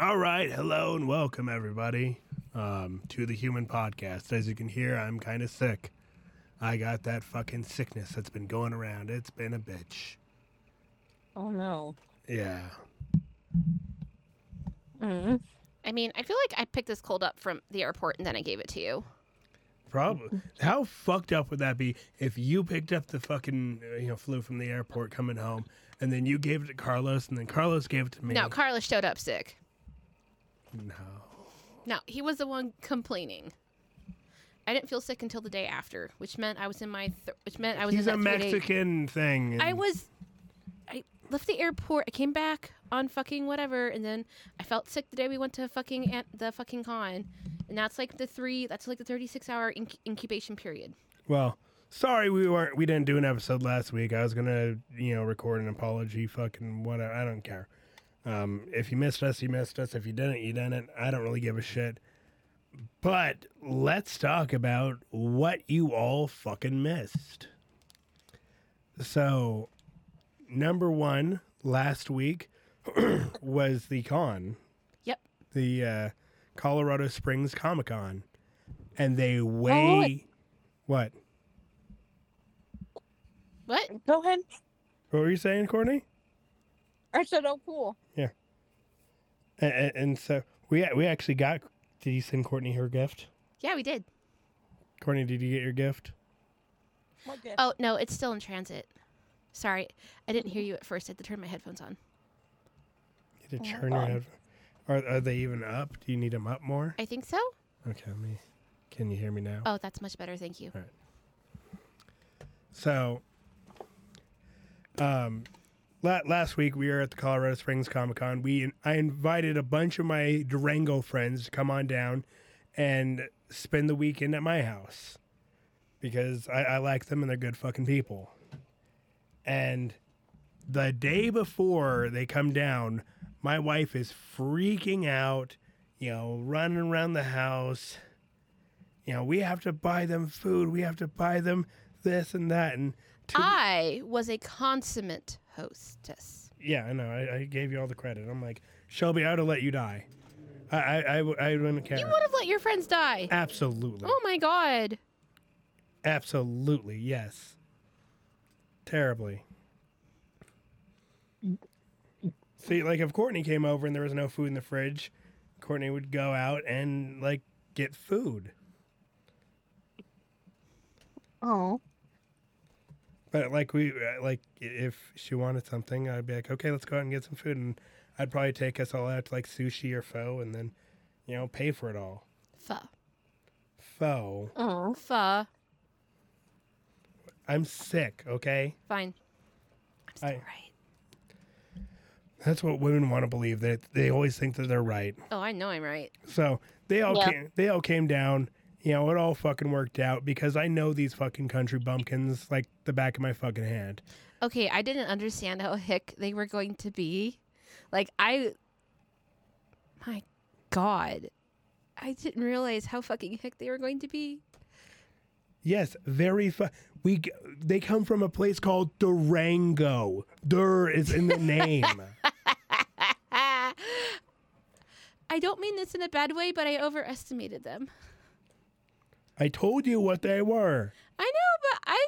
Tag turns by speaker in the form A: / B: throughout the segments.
A: All right, hello and welcome everybody um, to the Human Podcast. As you can hear, I'm kind of sick. I got that fucking sickness that's been going around. It's been a bitch.
B: Oh no.
A: Yeah.
B: Mm.
C: I mean, I feel like I picked this cold up from the airport and then I gave it to you.
A: Probably. How fucked up would that be if you picked up the fucking uh, you know flu from the airport coming home, and then you gave it to Carlos, and then Carlos gave it to me?
C: No, Carlos showed up sick.
A: No.
C: No, he was the one complaining. I didn't feel sick until the day after, which meant I was in my, th- which meant I was
A: He's
C: in
A: a Mexican thing.
C: I was, I left the airport. I came back on fucking whatever, and then I felt sick the day we went to fucking an- the fucking con, and that's like the three. That's like the thirty-six hour inc- incubation period.
A: Well, sorry we weren't we didn't do an episode last week. I was gonna you know record an apology, fucking whatever. I don't care. Um, if you missed us, you missed us. If you didn't, you didn't. I don't really give a shit. But let's talk about what you all fucking missed. So, number one last week was the con.
C: Yep.
A: The uh, Colorado Springs Comic Con, and they
B: Oh,
A: way what?
C: What?
B: Go ahead.
A: What were you saying, Courtney?
B: I said, oh, cool.
A: And, and, and so we we actually got. Did you send Courtney her gift?
C: Yeah, we did.
A: Courtney, did you get your gift?
B: What gift?
C: Oh no, it's still in transit. Sorry, I didn't hear you at first. I had to turn my headphones on.
A: You did
B: Oh,
A: turn your
B: God.
A: head. Are are they even up? Do you need them up more?
C: I think so.
A: Okay, let me. Can you hear me now?
C: Oh, that's much better. Thank you. All right.
A: So, um, la- last week we were at the Colorado Springs Comic Con. We I invited a bunch of my Durango friends to come on down and spend the weekend at my house because I, I like them and they're good fucking people. And the day before they come down, my wife is freaking out, you know, running around the house. You know, we have to buy them food. We have to buy them this and that. And
C: I was a consummate hostess.
A: yeah, I know. I, I gave you all the credit. I'm like, Shelby, I would have let you die. I, I, I, w- I wouldn't care.
C: You would have let your friends die.
A: Absolutely.
C: Oh my god.
A: Absolutely. Yes. Terribly. See, like if Courtney came over and there was no food in the fridge, Courtney would go out and like get food.
B: Oh.
A: But like we uh, like if she wanted something, I'd be like, okay, let's go out and get some food, and I'd probably take us all out to like sushi or pho, and then you know pay for it all.
C: Pho.
A: Pho.
B: Oh.
C: Pho.
A: I'm sick. Okay,
C: Fine. I'm still
A: I-
C: right.
A: that's what women want to believe. That they always think that they're right.
C: Oh, I know I'm right.
A: So they all
B: Yeah.
A: came. They all came down. You know, it all fucking worked out because I know these fucking country bumpkins like the back of my fucking hand.
C: Okay, I didn't understand how hick they were going to be. Like I My god. I didn't realize how fucking hick they were going to be.
A: Yes, very fu- we they come from a place called Durango. Dur is in the name.
C: I don't mean this in a bad way, but I overestimated them.
A: I told you what they were.
C: I know, but I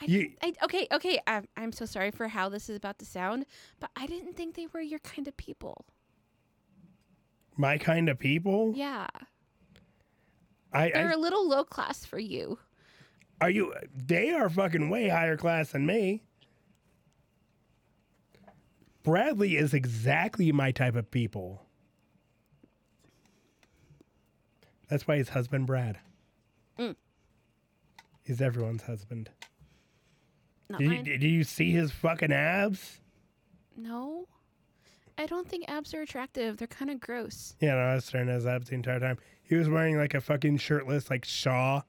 C: I,
A: You-
C: I okay, okay. I'm, I'm so sorry for how this is about to sound, but I didn't think they were your kind of people.
A: My kind of people.
C: Yeah,
A: I,
C: they're
A: I
C: a little low class for you.
A: are you? They are fucking way higher class than me. Bradley is exactly my type of people. That's why his husband Brad.
C: Mm.
A: He's everyone's husband.
C: Not
A: Did you,
C: mine.
A: did you see his fucking abs?
C: No, I don't think abs are attractive. They're kind of gross.
A: Yeah, no, I was staring at his abs the entire time. He was wearing like a fucking shirtless, like Shaw,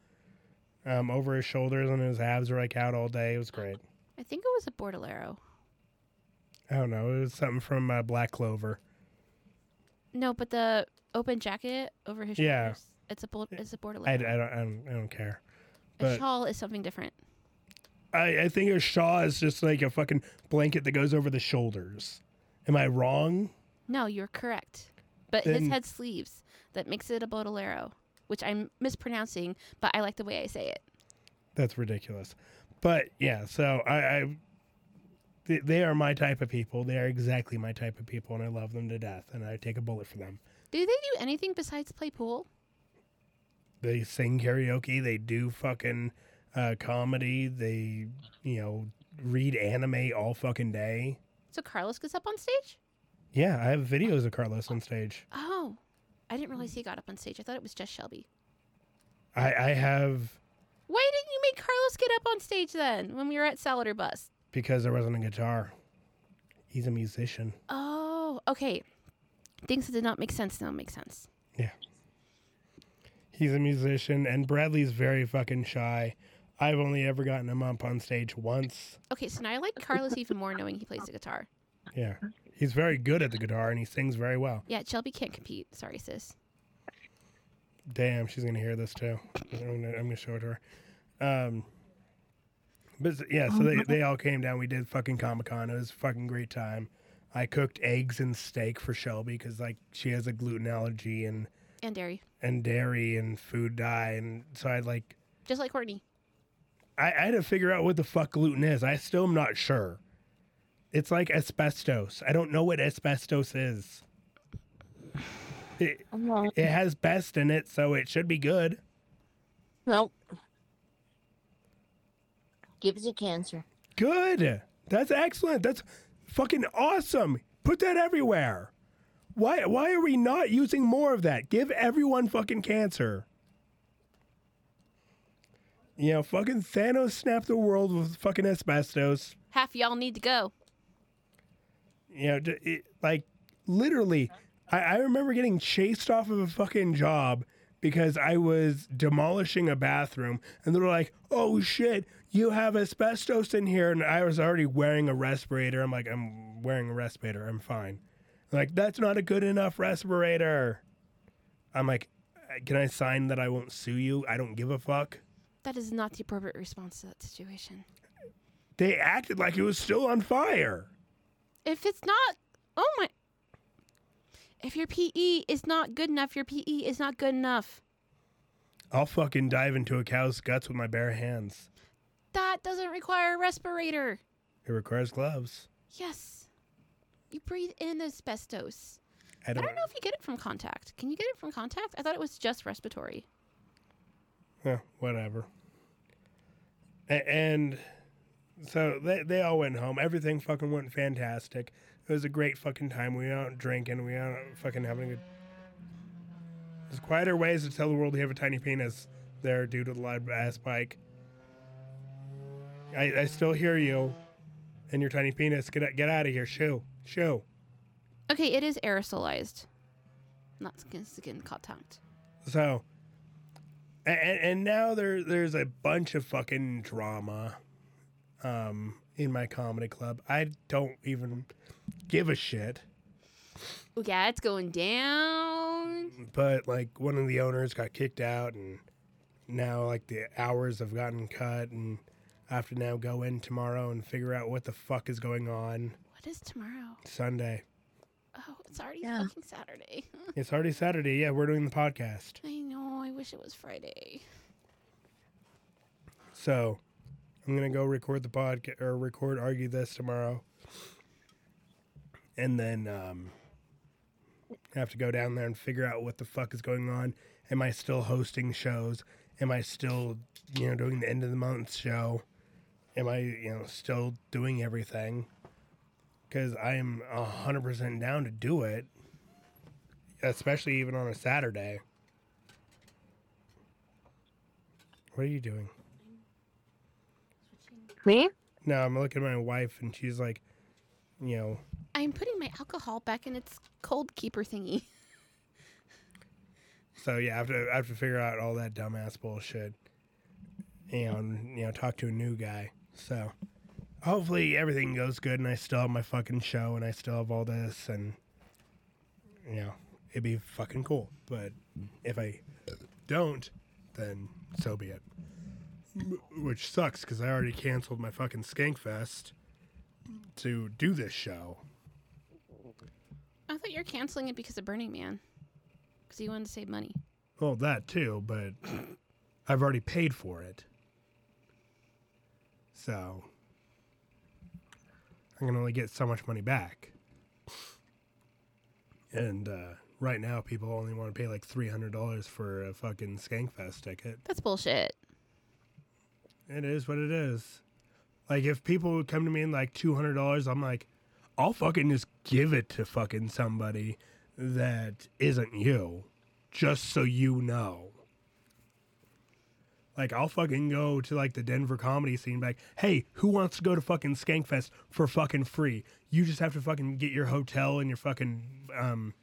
A: um, over his shoulders, and his abs were like out all day. It was great.
C: I think it was a Bordalero.
A: I don't know. It was something from uh, Black Clover.
C: No, but the open jacket over his
A: Yeah.
C: shoulders. It's a it's a Bordalero.
A: I, I don't, I don't, I don't care.
C: a shawl is something different.
A: I, I think a Shaw is just like a fucking blanket that goes over the shoulders. Am I wrong?
C: No, you're correct. But his
A: Then-
C: had sleeves that makes it a Baudelaire, which I'm mispronouncing, but I like the way I say it.
A: That's ridiculous. But yeah, so I, I they, they are my type of people. They are exactly my type of people, and I love them to death, and I take a bullet for them.
C: Do they do anything besides play pool?
A: They sing karaoke. They do fucking uh, comedy. They you know read anime all fucking day.
C: So Carlos gets up on stage?
A: Yeah, I have videos of Carlos on stage.
C: Oh, I didn't realize he got up on stage. I thought it was just Shelby.
A: I, I have
C: Why didn't you make Carlos get up on stage then when we were at Salad or Bus?
A: because there wasn't a guitar. He's a musician.
C: Oh, okay. Things that did not make sense now make sense. Yeah.
A: He's a musician, and Bradley's very fucking shy. I've only ever gotten him up on stage once.
C: Okay, so now I like Carlos even more knowing he plays the guitar.
A: Yeah. He's very good at the guitar and he sings very well.
C: Yeah, Shelby can't compete. Sorry, sis.
A: Damn, she's gonna hear this too. I'm gonna, I'm gonna show it to her. Um, but yeah, so they, they all came down. We did fucking Comic Con. It was a fucking great time. I cooked eggs and steak for Shelby because like she has a gluten allergy and
C: And dairy.
A: and dairy and food dye, and so I like
C: Just like Courtney.
A: I, I had to figure out what the fuck gluten is. I still am not sure. It's like asbestos. I don't know what asbestos is. It, it has best in it, so it should be good.
B: nope. Gives you cancer.
A: Good. That's excellent. That's fucking awesome. Put that everywhere. Why why are we not using more of that? Give everyone fucking cancer. You know, fucking Thanos snapped the world with fucking asbestos.
C: Half y'all need to go.
A: You know, it, like literally, I, I remember getting chased off of a fucking job because I was demolishing a bathroom, and they were like, "Oh shit, you have asbestos in here," and I was already wearing a respirator. I'm like, "I'm wearing a respirator. I'm fine." Like, that's not a good enough respirator. I'm like, "Can I sign that I won't sue you? I don't give a fuck."
C: That is not the appropriate response to that situation.
A: They acted like it was still on fire.
C: If it's not, oh my. If your PE is not good enough, your PE is not good enough.
A: I'll fucking dive into a cow's guts with my bare hands.
C: That doesn't require a respirator.
A: It requires gloves.
C: Yes. You breathe in asbestos.
A: I
C: I
A: don't,
C: don't know if you get it from contact. Can you get it from contact? I thought it was just respiratory.
A: Yeah, whatever. And so they they all went home. Everything fucking went fantastic. It was a great fucking time. We went out drinking. We went out fucking having a good. There's quieter ways to tell the world you have a tiny penis. There, due to the loud ass bike. I I still hear you, and your tiny penis. Get out- get out of here. Shoo shoo.
C: Okay, it is aerosolized, not skin skin contact.
A: So, and, and now there there's a bunch of fucking drama, um, in my comedy club. I don't even give a shit.
C: Oh, yeah, it's going down.
A: But like one of the owners got kicked out, and now like the hours have gotten cut, and I have to now go in tomorrow and figure out what the fuck is going on.
C: What is tomorrow?
A: Sunday.
C: Oh, it's already
B: Yeah.
C: fucking Saturday.
A: It's already Saturday. Yeah, we're doing the podcast.
C: I know. I wish it was Friday.
A: So I'm gonna go record the podcast or record argue this tomorrow, and then um, have to go down there and figure out what the fuck is going on. Am I still hosting shows? Am I still you know doing the end of the month show? Am I you know still doing everything? Because I am hundred percent down to do it, especially even on a Saturday. What are you doing?
B: Me?
A: No, I'm looking at my wife and she's like, you know,
C: I'm putting my alcohol back in its cold keeper thingy.
A: so yeah, I have to I have to figure out all that dumbass bullshit. And you know, talk to a new guy. So hopefully everything goes good and I still have my fucking show and I still have all this and you know, it'd be fucking cool. But if I don't, then so be it. Which sucks because I already canceled my fucking Skankfest to do this show.
C: I thought you were canceling it because of Burning Man, because you wanted to save money.
A: Well, that too, but I've already paid for it. So I'm going to only get so much money back. And uh, right now, people only want to pay like $300 for a fucking Skankfest ticket.
C: That's bullshit.
A: It is what it is. Like, if people would come to me and like $200, I'm like, I'll fucking just give it to fucking somebody that isn't you, just so you know. Like, I'll fucking go to like the Denver comedy scene, like, hey, who wants to go to fucking Skankfest for fucking free? You just have to fucking get your hotel and your fucking um,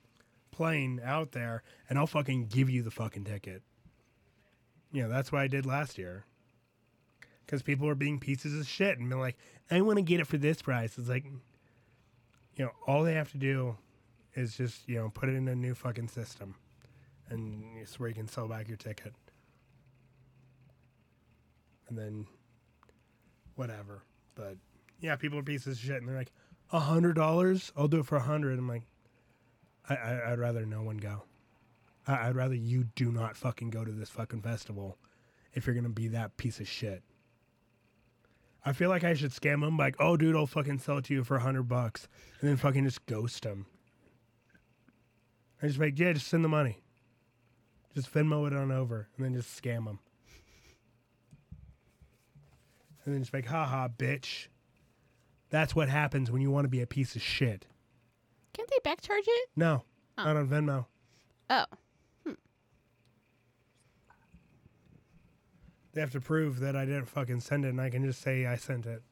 A: plane out there, and I'll fucking give you the fucking ticket. You know, that's what I did last year because people were being pieces of shit and being like, I want to get it for this price. It's like, you know, all they have to do is just, you know, put it in a new fucking system and it's where you can sell back your ticket. And then whatever. But yeah, people are pieces of shit and they're like, a hundred dollars? I'll do it for a hundred. I'm like, I, I, I'd rather no one go. I, I'd rather you do not fucking go to this fucking festival if you're gonna be that piece of shit. I feel like I should scam them, like, oh, dude, I'll fucking sell it to you for a hundred bucks, and then fucking just ghost them. I just like, yeah, just send the money, just Venmo it on over, and then just scam them, and then just like, haha, bitch. That's what happens when you want to be a piece of shit.
C: Can't they backcharge it?
A: No,
C: Oh.
A: not on Venmo.
C: Oh, hmm.
A: They have to prove that I didn't fucking send it, and I can just say I sent it.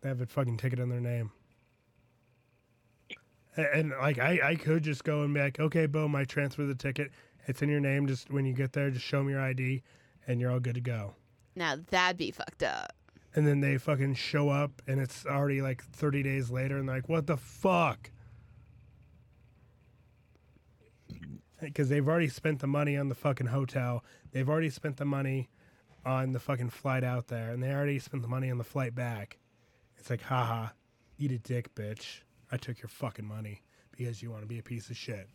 A: They have a fucking ticket in their name. A- And, like I, I could just go and be like, okay, boom, I transfer the ticket. It's in your name. Just when you get there, just show me your ID, and you're all good to go.
C: Now that'd be fucked up.
A: And then they fucking show up, and it's already like 30 days later, and they're like, what the fuck? Because they've already spent the money on the fucking hotel. They've already spent the money on the fucking flight out there, and they already spent the money on the flight back. It's like, haha, eat a dick, bitch. I took your fucking money because you want to be a piece of shit.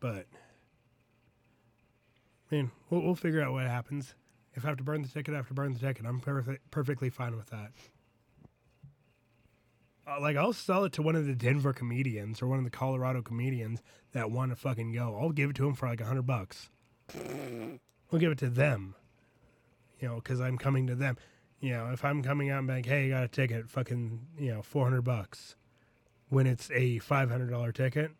A: But, I mean, we'll, we'll figure out what happens. If I have to burn the ticket, I have to burn the ticket. I'm perfectly fine with that. Uh, like I'll sell it to one of the Denver comedians or one of the Colorado comedians that want to fucking go. I'll give it to them for like a hundred bucks. I'll give it to them. You know, because I'm coming to them. You know, if I'm coming out and like, hey, you got a ticket, fucking, you know, four hundred bucks, when it's a five hundred dollar ticket,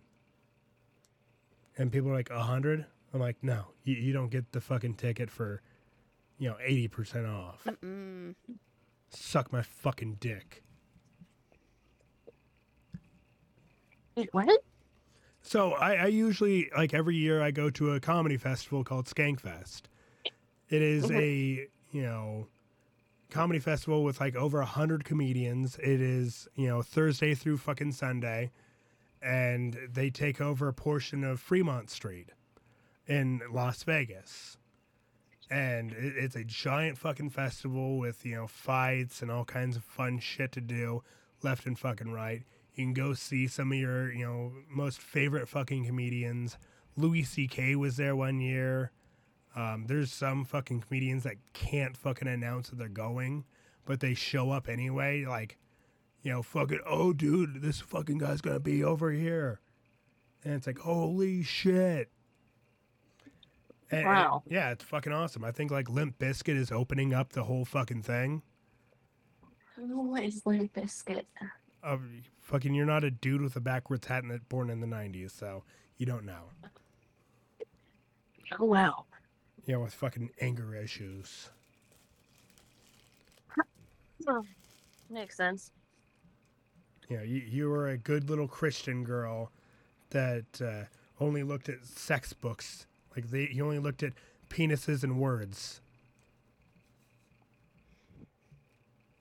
A: and people are like a hundred, I'm like, no, you, you don't get the fucking ticket for, you know, eighty percent off.
C: Mm.
A: Suck my fucking dick.
B: Wait, what?
A: So I, I usually like every year I go to a comedy festival called Skankfest. It is a you know comedy festival with like over a hundred comedians. It is you know Thursday through fucking Sunday, and they take over a portion of Fremont Street in Las Vegas. And it, it's a giant fucking festival with you know fights and all kinds of fun shit to do left and fucking right. You can go see some of your, you know, most favorite fucking comedians. Louis C.K. was there one year. Um, there's some fucking comedians that can't fucking announce that they're going, but they show up anyway. Like, you know, fucking, oh, dude, this fucking guy's gonna be over here, and it's like, holy shit. And- and-
B: Wow.
A: yeah, it's fucking awesome. I think like Limp Bizkit is opening up the whole fucking thing.
B: What is Limp Bizkit?
A: Uh, fucking, you're not a dude with a backwards hat and that born in the '90s, so you don't know.
B: Oh wow.
A: You know, with fucking anger issues.
B: Oh, makes sense.
A: Yeah, you, you were a good little Christian girl that uh, only looked at sex books. Like they, you only looked at penises and words.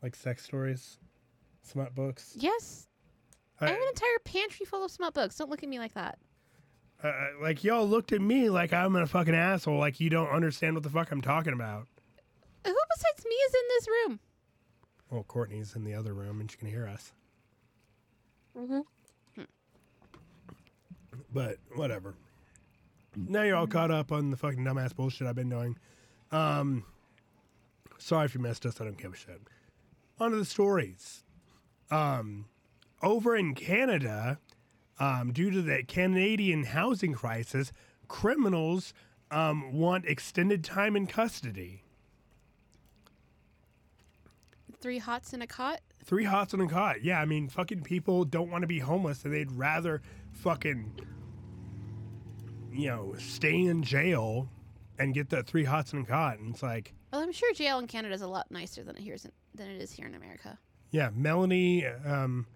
A: Like sex stories, smut books.
C: Yes, I
A: I,
C: have an entire pantry full of smut books. Don't look at me like that.
A: uh, like y'all looked at me like I'm a fucking asshole. Like you don't understand what the fuck I'm talking about.
C: Who besides me is in this room?
A: Well, Courtney's in the other room and she can hear us.
B: hmm
A: But whatever. Now you're all caught up on the fucking dumbass bullshit I've been doing. Um, sorry if you missed us. I don't give a shit. On to the stories. Um, over in Canada, um, due to the Canadian housing crisis, criminals um, want extended time in custody.
C: Three hots in a cot.
A: Three hots on a cot. Yeah, I mean, fucking people don't want to be homeless, and they'd rather fucking, you know, stay in jail and get that three hots and a cot. And it's like,
C: Well, I'm sure jail in Canada is a lot nicer than it here than it is here in America.
A: yeah, Melanie um,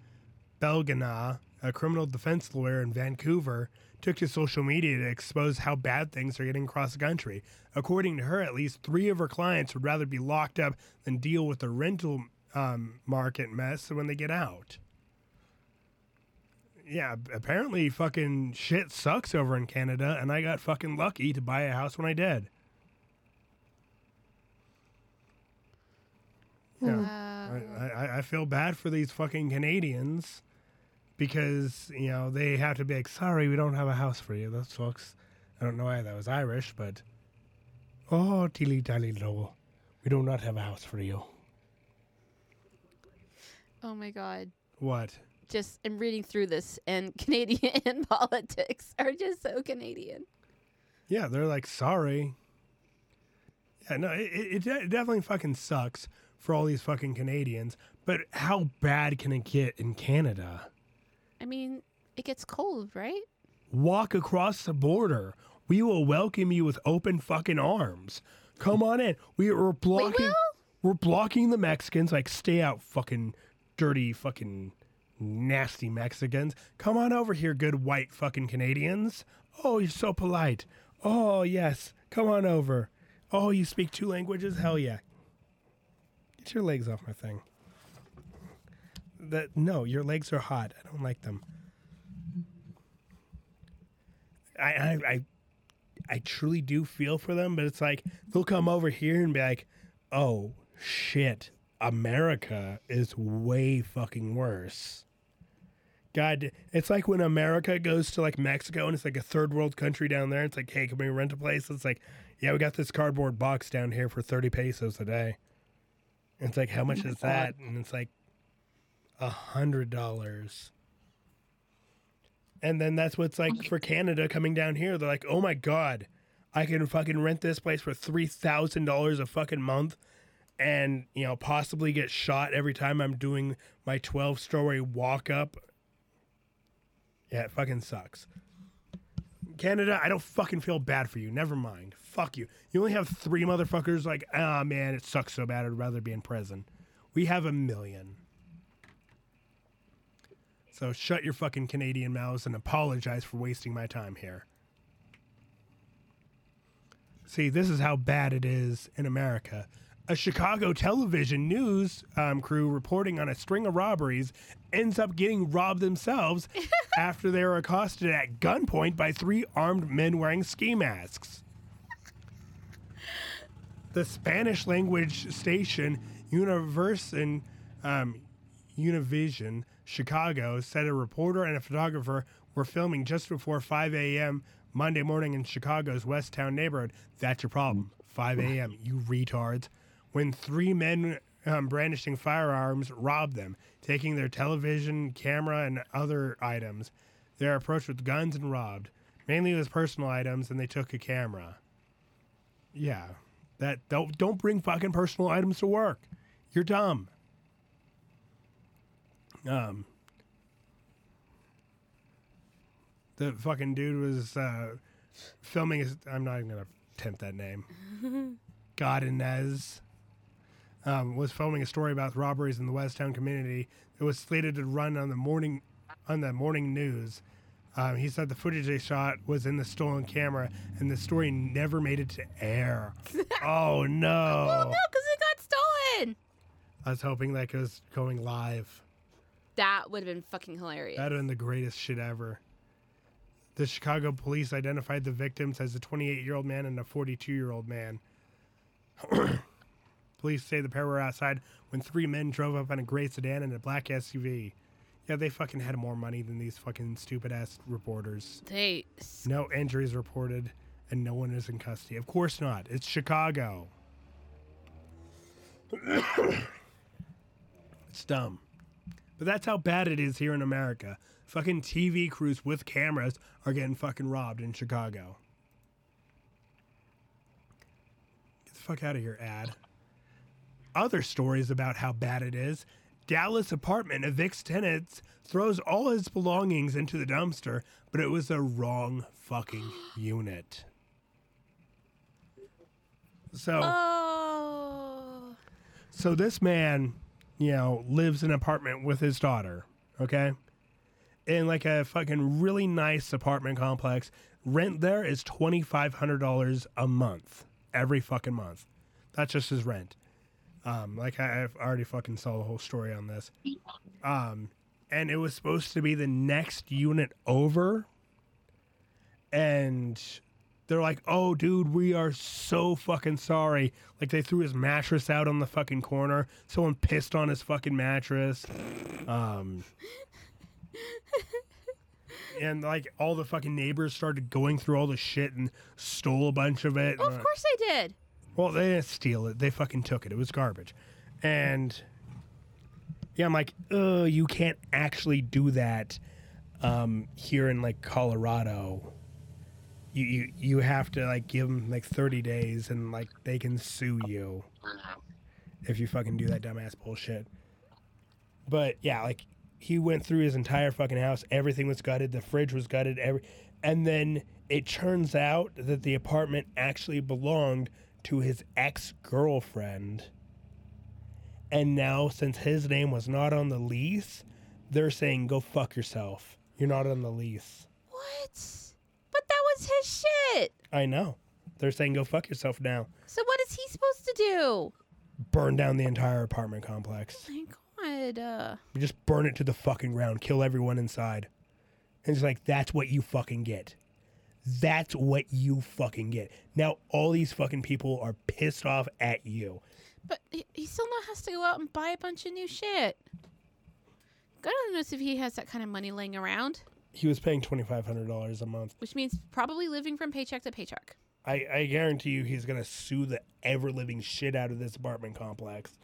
A: Belgana, a criminal defense lawyer in Vancouver, took to social media to expose how bad things are getting across the country. According to her, at least three of her clients would rather be locked up than deal with the rental um, market mess when they get out. Yeah, apparently fucking shit sucks over in Canada, and I got fucking lucky to buy a house when I did. Yeah.
C: Uh,
A: I, I, I feel bad for these fucking Canadians because, you know, they have to be like, sorry, we don't have a house for you. That sucks. I don't know why that was Irish, but. Oh, tilly tally lo. We do not have a house for you.
C: oh my god.
A: What?
C: Just I'm reading through this, and Canadian politics are just so Canadian.
A: Yeah, they're like, sorry. Yeah, no, it, it, it definitely fucking sucks for all these fucking Canadians, but how bad can it get in Canada?
C: I mean, it gets cold, right?
A: walk across the border. We will welcome you with open fucking arms. Come on in. We are blocking.
C: will?
A: We're blocking the Mexicans. Like, stay out, fucking dirty, fucking nasty Mexicans. Come on over here, good white fucking Canadians. Oh, you're so polite. Oh yes, come on over. Oh, you speak two languages? Hell yeah. Get your legs off my thing. That no, your legs are hot. I don't like them. I, I I I truly do feel for them, but it's like they'll come over here and be like, "Oh shit, America is way fucking worse." God, it's like when America goes to like Mexico and it's like a third world country down there. It's like, "Hey, can we rent a place?" It's like, "Yeah, we got this cardboard box down here for 30 pesos a day." And it's like, "How much oh is that?" And it's like a hundred dollars. And then that's what's like for Canada coming down here. They're like, oh my God, I can fucking rent this place for $3,000 a fucking month and, you know, possibly get shot every time I'm doing my 12 story walk up. Yeah, it fucking sucks. Canada, I don't fucking feel bad for you. Never mind. Fuck you. You only have three motherfuckers like, ah, man, it sucks so bad. I'd rather be in prison. We have a million. So shut your fucking Canadian mouths and apologize for wasting my time here. See, this is how bad it is in America. A Chicago television news um, crew reporting on a string of robberies ends up getting robbed themselves after they are accosted at gunpoint by three armed men wearing ski masks. The Spanish language station Universion, um, Univision Chicago said a reporter and a photographer were filming just before 5 a.m. Monday morning in Chicago's West Town neighborhood. That's your problem. 5 a.m. You retards. When three men um, brandishing firearms robbed them, taking their television, camera, and other items. They are approached with guns and robbed. Mainly with personal items, and they took a camera. Yeah, that don't don't bring fucking personal items to work. You're dumb. Um, the fucking dude was uh, filming his. I'm not even gonna attempt that name. God Inez um, was filming a story about robberies in the West Town community. It was slated to run on the morning on the morning news. Um, he said the footage they shot was in the stolen camera, and the story never made it to air. oh no!
C: Oh no, because it got stolen.
A: I was hoping that it was going live.
C: That would have been fucking hilarious.
A: That'd have been the greatest shit ever. The Chicago police identified the victims as a 28 year old man and a 42 year old man. police say the pair were outside when three men drove up on a gray sedan and a black SUV. Yeah, they fucking had more money than these fucking stupid ass reporters.
C: They.
A: No injuries reported, and no one is in custody. Of course not. It's Chicago. it's dumb. But that's how bad it is here in America. Fucking TV crews with cameras are getting fucking robbed in Chicago. Get the fuck out of here, ad. Other stories about how bad it is. Dallas apartment evicts tenants, throws all his belongings into the dumpster, but it was the wrong fucking unit. So,
C: Oh.
A: so this man, you know, lives in an apartment with his daughter, okay? In like a fucking really nice apartment complex. Rent there is $2,500 a month, every fucking month. That's just his rent. Um, like I, I've already fucking saw the whole story on this. Um, and it was supposed to be the next unit over. And they're like, "Oh, dude, we are so fucking sorry." Like they threw his mattress out on the fucking corner. Someone pissed on his fucking mattress. Um, and like all the fucking neighbors started going through all the shit and stole a bunch of it.
C: Oh, of course they did.
A: Well, they didn't steal it. They fucking took it. It was garbage. And yeah, I'm like, you can't actually do that um, here in like Colorado. You, you you have to like give them like 30 days and like they can sue you if you fucking do that dumbass bullshit. But yeah, like he went through his entire fucking house. Everything was gutted. The fridge was gutted. Every, and then it turns out that the apartment actually belonged to his ex girlfriend. And now, since his name was not on the lease, they're saying, go fuck yourself. You're not on the lease.
C: What? But that was his shit.
A: I know. They're saying, go fuck yourself now.
C: So what is he supposed to do?
A: Burn down the entire apartment complex.
C: My God. Uh,
A: You just burn it to the fucking ground. Kill everyone inside. And it's like, that's what you fucking get. That's what you fucking get. Now, all these fucking people are pissed off at you.
C: but he, he still not has to go out and buy a bunch of new shit. God only knows if he has that kind of money laying around,
A: He was paying $2,500 a month.
C: which means probably living from paycheck to paycheck.
A: I, I guarantee you he's going to sue the ever living shit out of this apartment complex.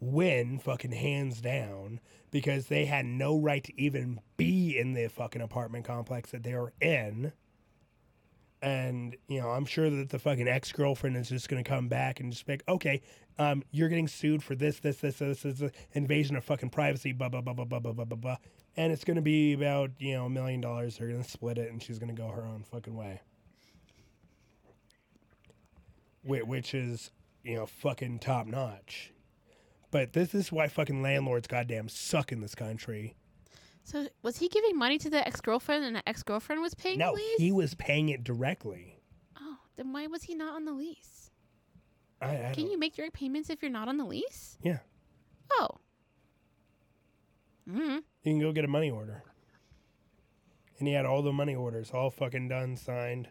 A: Win fucking hands down because they had no right to even be in the fucking apartment complex that they were in. And, you know, I'm sure that the fucking ex girlfriend is just going to come back and just be like, okay, um, you're getting sued for this, this, this, this, this, this invasion of fucking privacy, blah, blah, blah, blah, blah, blah, blah, blah, blah. And it's going to be about, you know, a million dollars. They're going to split it and she's going to go her own fucking way. Which is, you know, fucking top notch. But this is why fucking landlords goddamn suck in this country.
C: So was he giving money to the ex girlfriend, and the ex girlfriend was paying
A: No,
C: the lease?
A: he was paying it directly.
C: Oh, then why was he not on the lease?
A: I, I
C: Can you make direct payments if you're not on the lease?
A: Yeah.
C: Oh. Hmm.
A: You can go get a money order. And he had all the money orders all fucking done, signed.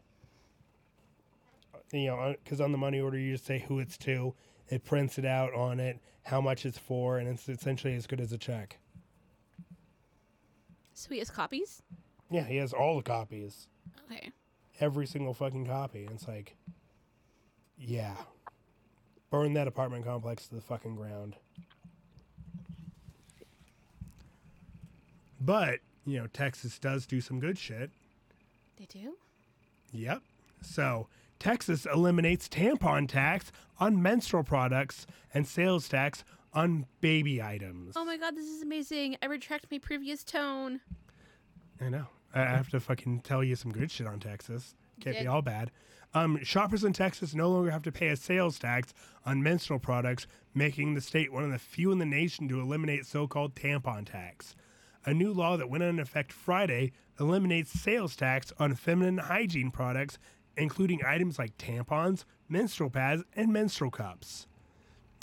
A: You know, because on the money order, you just say who it's to. It prints it out on it, how much it's for, and it's essentially as good as a check.
C: So he has copies.
A: Yeah, he has all the copies.
C: Okay.
A: Every single fucking copy. And it's like, yeah. Burn that apartment complex to the fucking ground. But, you know, Texas does do some good shit.
C: They do.
A: Yep. So Texas eliminates tampon tax on menstrual products and sales tax on baby items.
C: Oh my god, this is amazing! I retract my previous tone.
A: I know. I have to fucking tell you some good shit on Texas. Can't be all bad. Um, shoppers in Texas no longer have to pay a sales tax on menstrual products, making the state one of the few in the nation to eliminate so-called tampon tax. A new law that went into effect Friday eliminates sales tax on feminine hygiene products, including items like tampons, menstrual pads, and menstrual cups.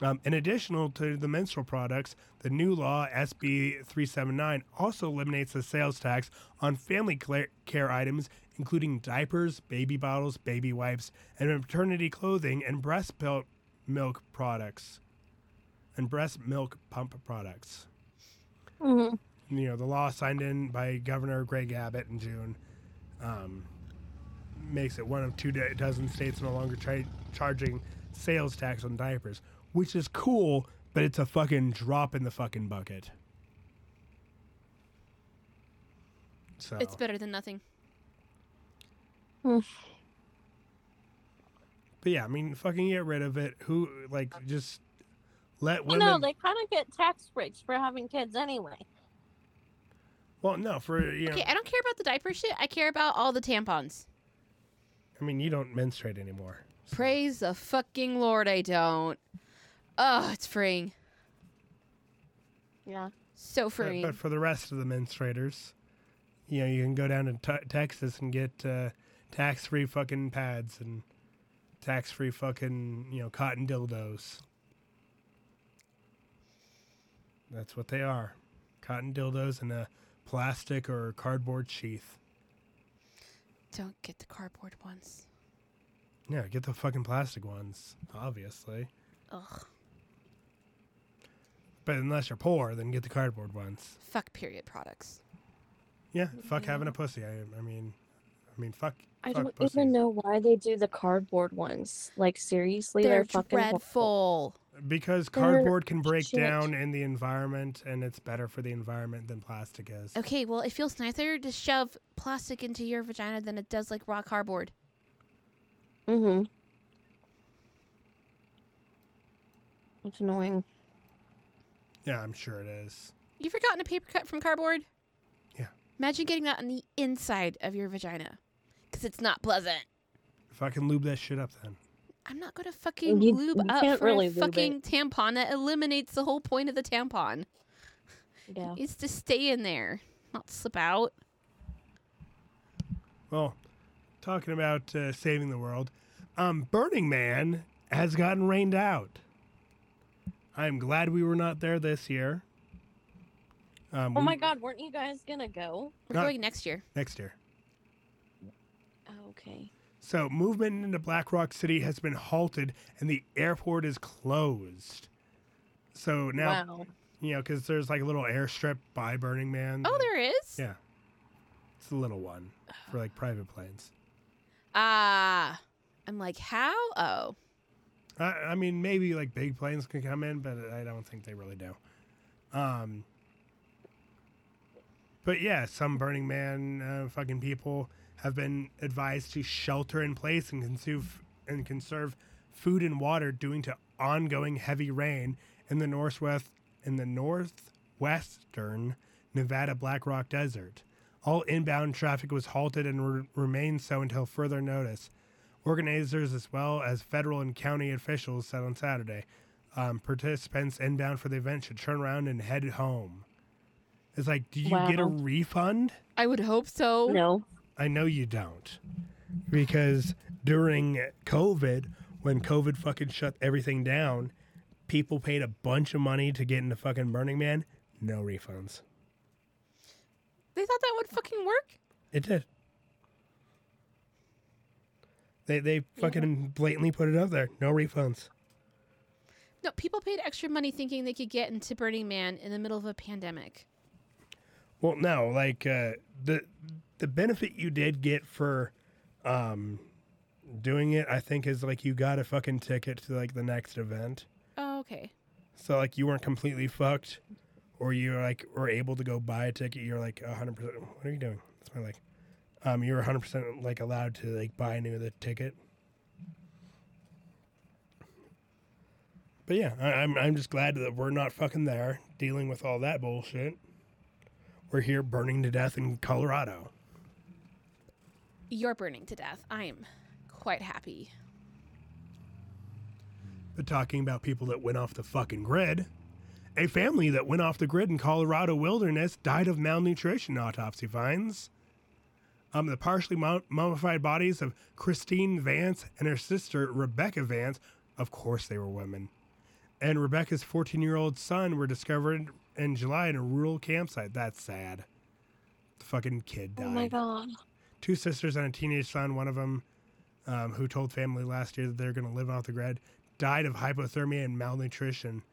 A: Um, in addition to the menstrual products, the new law, SB 379, also eliminates the sales tax on family care items, including diapers, baby bottles, baby wipes, and maternity clothing and breast milk products. And breast milk pump products.
B: Mhm.
A: you know, the law signed in by Governor Greg Abbott in June um, makes it one of two dozen states no longer try- charging sales tax on diapers, which is cool, but it's a fucking drop in the fucking bucket. So
C: It's better than nothing.
A: But yeah, I mean, fucking get rid of it. Who like just let
B: Well,
A: women?
B: no, they kind of get tax breaks for having kids anyway.
A: well, no, for you know,
C: Okay, I don't care about the diaper shit. I care about all the tampons.
A: I mean, you don't menstruate anymore. so-
C: Praise the fucking Lord, I don't. Oh, it's freeing.
B: Yeah.
C: So
A: But,
C: freeing.
A: but for the rest of the menstruators, you know, you can go down to t- Texas and get uh, tax-free fucking pads and tax-free fucking you know cotton dildos. That's what they are, cotton dildos in a plastic or cardboard sheath.
C: don't get the cardboard ones.
A: Yeah, get the fucking plastic ones, obviously.
C: Ugh.
A: But unless you're poor, then get the cardboard ones.
C: Fuck period products.
A: Yeah, fuck having a pussy. I, I mean, I mean, fuck.
B: I
A: fuck
B: don't
A: pussies.
B: even know why they do the cardboard ones. Like seriously, they're,
C: They're
B: fucking horrible.
C: dreadful.
A: Because
B: They're
A: cardboard can break
B: shit.
A: down in the environment, and it's better for the environment than plastic is.
C: Okay, well, it feels nicer to shove plastic into your vagina than it does like raw cardboard.
B: Mm-hmm. It's annoying.
A: Yeah, I'm sure it is.
C: You ever gotten a paper cut from cardboard?
A: Yeah.
C: Imagine getting that on the inside of your vagina. Because it's not pleasant.
A: Fucking lube that shit up then.
C: I'm not going to fucking
B: You-
C: lube
B: you
C: up for
B: really
C: a
B: lube it.
C: fucking tampon that eliminates the whole point of the tampon.
B: Yeah.
C: It's to stay in there, not slip out.
A: Well, talking about uh, saving the world, um, Burning Man has gotten rained out. I'm glad we were not there this year. Um,
B: Oh
A: we-
B: my god, weren't you guys gonna go?
C: We're
A: Not-
C: going next year.
A: Next year.
B: Oh, okay.
A: So, movement into Black Rock City has been halted and the airport is closed. So now,
B: wow.
A: you know, because there's like a little airstrip by Burning Man.
C: Oh, there is?
A: Yeah. It's a little one for like private planes.
C: Ah. I'm like, how? Oh.
A: I, I mean, maybe like big planes can come in, but I don't think they really do. Um, but yeah, some Burning Man uh, fucking people have been advised to shelter in place and consume and conserve food and water due to ongoing heavy rain in the northwest in the northwestern Nevada Black Rock Desert. All inbound traffic was halted and re- remains so until further notice. Organizers, as well as federal and county officials, said on Saturday, um, participants inbound for the event should turn around and head home. It's like, do you get a refund?
C: I would hope so.
B: No.
A: I know you don't. Because during COVID, when COVID fucking shut everything down, people paid a bunch of money to get into fucking Burning Man. No refunds.
C: They thought that would fucking work?
A: It did. They they fucking blatantly put it up there. No refunds.
C: No, people paid extra money thinking they could get into Burning Man in the middle of a pandemic.
A: Well, no, like uh, the the benefit you did get for um, doing it, I think, is like you got a fucking ticket to like the next event.
C: Oh, okay.
A: So like you weren't completely fucked, or you like were able to go buy a ticket. You're like hundred percent. What are you doing? That's my leg. Um, you were hundred percent like allowed to like buy a new the ticket. But yeah, I, I'm I'm just glad that we're not fucking there dealing with all that bullshit. We're here burning to death in Colorado.
C: You're burning to death. I am quite happy.
A: But talking about people that went off the fucking grid, a family that went off the grid in Colorado wilderness died of malnutrition, autopsy finds. Um, the partially mummified bodies of Christine Vance and her sister Rebecca Vance, of course they were women, and Rebecca's 14 year old son were discovered in July in a rural campsite. That's sad. The fucking kid died
B: Oh my god.
A: two sisters and a teenage son. One of them, um, who told family last year that they're going to live off the grid, died of hypothermia and malnutrition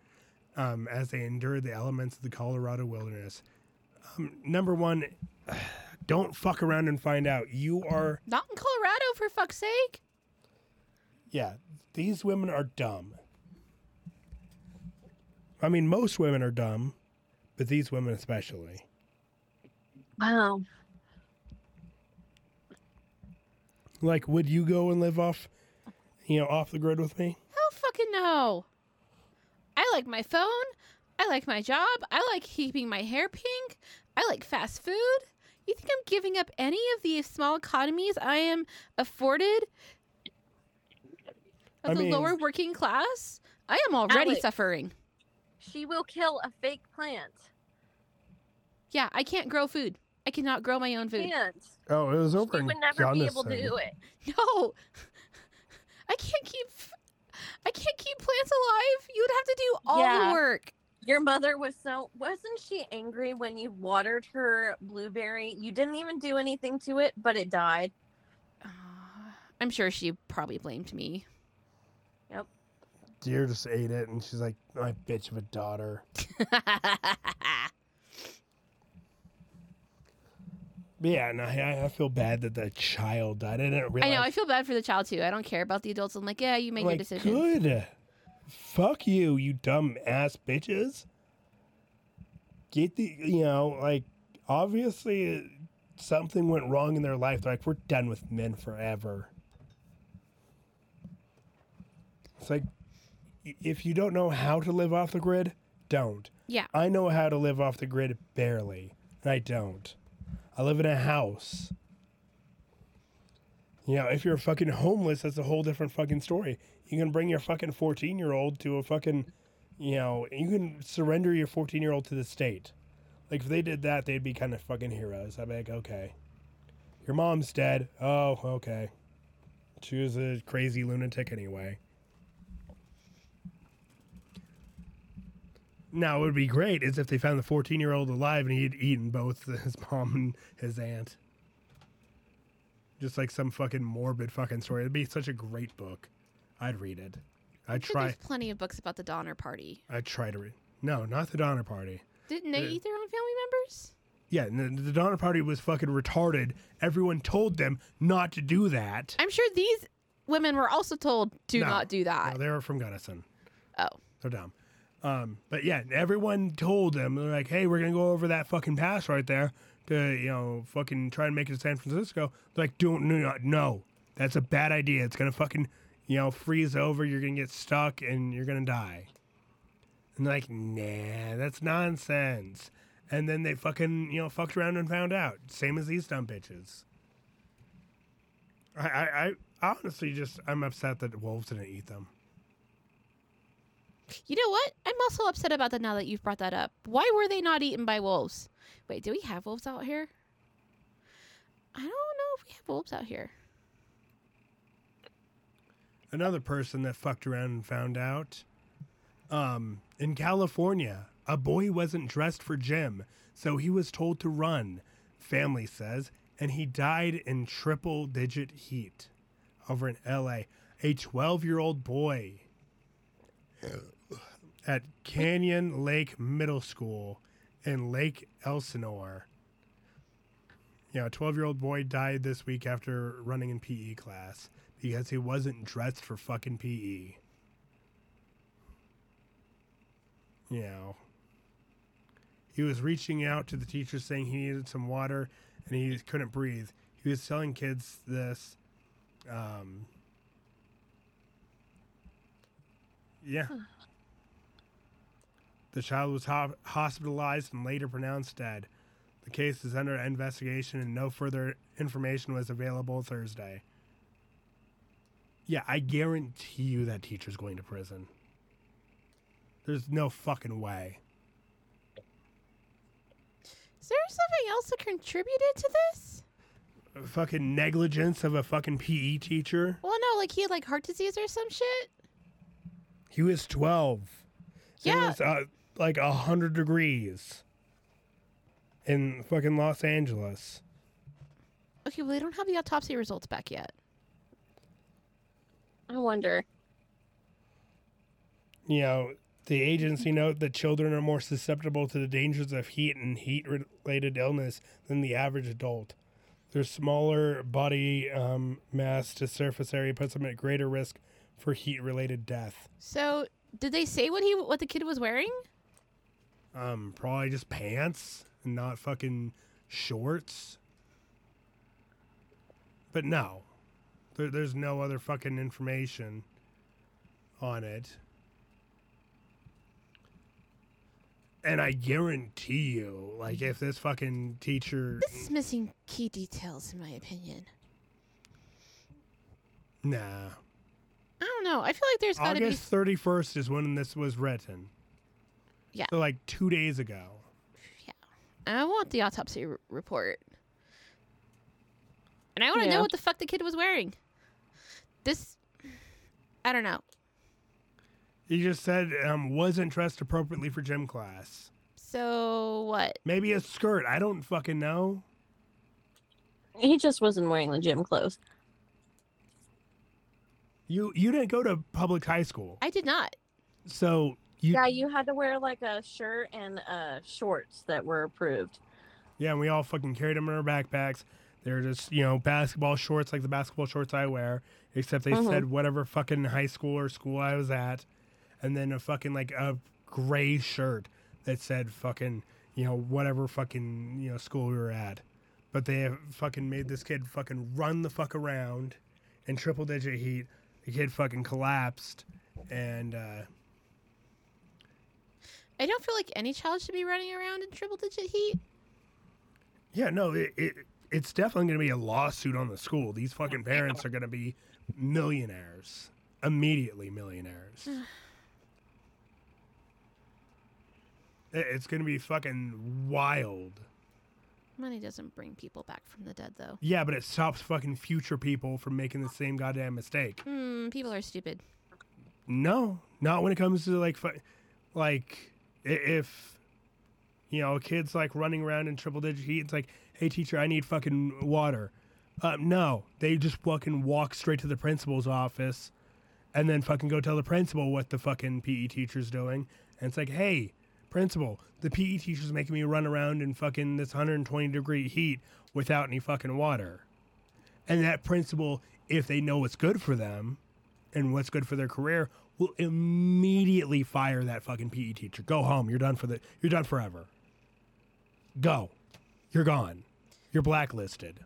A: um, as they endured the elements of the Colorado wilderness. Um, number one, don't fuck around and find out. You are,
C: Not in Colorado, for fuck's sake.
A: yeah, these women are dumb. I mean, most women are dumb, but these women especially.
B: Wow.
A: Like, would you go and live off, you know, off the grid with me?
C: Hell fucking no. I like my phone. I like my job. I like keeping my hair pink. I like fast food. You think I'm giving up any of the small economies I am afforded of
A: I
C: the
A: mean-
C: lower working class? I am already
B: Alex.
C: suffering.
B: She will kill a fake plant.
C: Yeah, I can't grow food. I cannot grow my own food.
B: Can't.
A: Oh, it was over
B: She would never be
A: Gunnison.
B: able to do it.
C: No. I can't keep I can't keep plants alive. You would have to do all
B: Yeah.
C: the work.
B: Your mother was so wasn't she angry when you watered her blueberry? You didn't even do anything to it, but it died.
C: Uh, I'm sure she probably blamed me. Yep.
A: Deer just ate it, and she's like, "My bitch of a daughter." But yeah, no, I, I feel bad that the child died. I didn't realize.
C: I know. I feel bad for the child too. I don't care about the adults. I'm like, yeah, you make
A: I'm
C: your
A: like,
C: decision.
A: Good. Fuck you, you dumb ass bitches. Get the, you know, like, obviously something went wrong in their life. They're like, we're done with men forever. It's like, if you don't know how to live off the grid, don't.
C: Yeah.
A: I know how to live off the grid barely, and I don't. I live in a house. You know, if you're fucking homeless, that's a whole different fucking story. You can bring your fucking 14 year old to a fucking, you know, you can surrender your 14 year old to the state. Like, if they did that, they'd be kind of fucking heroes. I'd be like, okay. Your mom's dead. Oh, okay. She was a crazy lunatic anyway. Now, what would be great is if they found the 14 year old alive and he'd eaten both his mom and his aunt. Just like some fucking morbid fucking story. It'd be such a great book. I'd read it. I'd
C: But
A: try.
C: There's plenty of books about the Donner Party.
A: I'd try to read. No, not the Donner Party.
C: Didn't they
A: Uh,
C: eat their own family members?
A: Yeah, the, the Donner Party was fucking retarded. Everyone told them not to do that.
C: I'm sure these women were also told do
A: No.
C: not do that.
A: No, they were from Gunnison.
C: Oh.
A: They're dumb. Um, but yeah, everyone told them they're like, "Hey, we're gonna go over that fucking pass right there to you know fucking try and make it to San Francisco." They're like, "Don't no, no, that's a bad idea. It's gonna fucking you know freeze over. You're gonna get stuck and you're gonna die." And like, "Nah, that's nonsense." And then they fucking you know fucked around and found out. Same as these dumb bitches. I I, I honestly just I'm upset that wolves didn't eat them.
C: You know what? I'm also upset about that now that you've brought that up. Why were they not eaten by wolves? Wait, do we have wolves out here? I don't know if we have wolves out here.
A: Another person that fucked around and found out. Um, in California, a boy wasn't dressed for gym, so he was told to run, family says, and he died in triple digit heat over in LA. A 12 year old boy at Canyon Lake Middle School in Lake Elsinore. Yeah, a 12 year old boy died this week after running in PE class because he wasn't dressed for fucking PE. You know, he was reaching out to the teacher saying he needed some water and he couldn't breathe. He was telling kids this. Um, yeah. The child was ho- hospitalized and later pronounced dead. The case is under investigation and no further information was available Thursday. Yeah, I guarantee you that teacher's going to prison. There's no fucking way.
C: Is there something else that contributed to this?
A: Fucking negligence of a fucking PE teacher.
C: Well, no, like he had like heart disease or some shit.
A: He was 12. It
C: Yeah.
A: was uh, like 100 degrees in fucking Los Angeles.
C: Okay, well they don't have the autopsy results back yet.
B: I wonder.
A: You know, The agency note that children are more susceptible to the dangers of heat and heat related illness than the average adult. Their smaller body um, mass to surface area puts them at greater risk for heat related death.
C: So, did they say what he what the kid was wearing?
A: Um, probably just pants and not fucking shorts. But no, there, there's no other fucking information on it. And I guarantee you, like, if this fucking teacher,
C: This is missing key details, in my opinion.
A: nah,
C: I don't know. I feel like there's got to be.
A: August thirty first is when this was written.
C: Yeah.
A: So like two days ago. Yeah.
C: I want the autopsy r- report, and I want to
B: Yeah.
C: know what the fuck the kid was wearing. This, I don't know.
A: He just said um, wasn't dressed appropriately for gym class.
C: So what?
A: Maybe a skirt. I don't fucking know.
B: He just wasn't wearing the gym clothes.
A: You you didn't go to public high school,
C: I did not.
A: so you
B: Yeah, you had to wear like a shirt and uh, shorts that were approved.
A: yeah. And we all fucking carried them in our backpacks. They're just you know basketball shorts like the basketball shorts I wear, except they
B: Mhm.
A: said whatever fucking high school or school I was at, and then a fucking like a gray shirt that said fucking you know whatever fucking you know school we were at. But they have fucking made this kid fucking run the fuck around in triple digit heat. The kid fucking collapsed, and uh,
C: I don't feel like any child should be running around in triple digit heat.
A: Yeah, no, it, it it's definitely going to be a lawsuit on the school. These fucking parents are going to be millionaires, immediately millionaires. It's going to be fucking wild.
C: Money doesn't bring people back from the dead, though.
A: Yeah, but it stops fucking future people from making the same goddamn mistake.
C: Hmm, people are stupid.
A: No, not when it comes to like, fu- like if you know a kid's like running around in triple digit heat. It's like, hey teacher, I need fucking water. Uh, no, they just fucking walk straight to the principal's office, and then fucking go tell the principal what the fucking PE teacher's doing. And it's like, hey, principal, the PE teacher's making me run around in fucking this 120 degree heat without any fucking water. And that principal, if they know what's good for them and what's good for their career, will immediately fire that fucking PE teacher. Go home. You're done for the. You're done forever. Go. You're gone. You're blacklisted.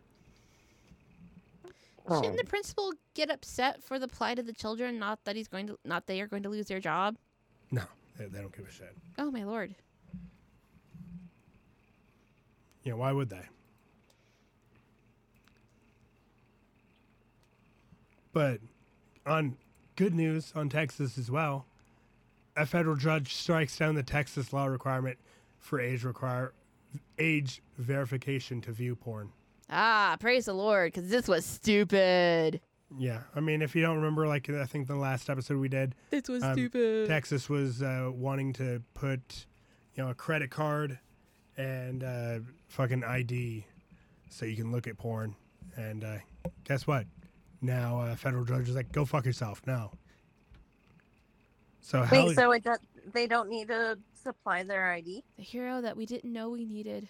C: Shouldn't oh. the principal get upset for the plight of the children? Not that he's going to, not they are going to lose their job.
A: No, they, they don't give a shit.
C: Oh my lord!
A: Yeah, why would they? But on good news on Texas as well, a federal judge strikes down the Texas law requirement for age require age verification to view porn.
C: Ah, praise the Lord, because this was stupid.
A: Yeah, I mean, if you don't remember, like I think the last episode we did,
C: This was
A: Um,
C: stupid.
A: Texas was uh, wanting to put, you know, a credit card and uh, fucking ID so you can look at porn. And uh, guess what? Now uh, federal judge is like, go fuck yourself. No. So how?
B: Wait, so it does, they don't need to supply their ID?
C: the hero that we didn't know we needed.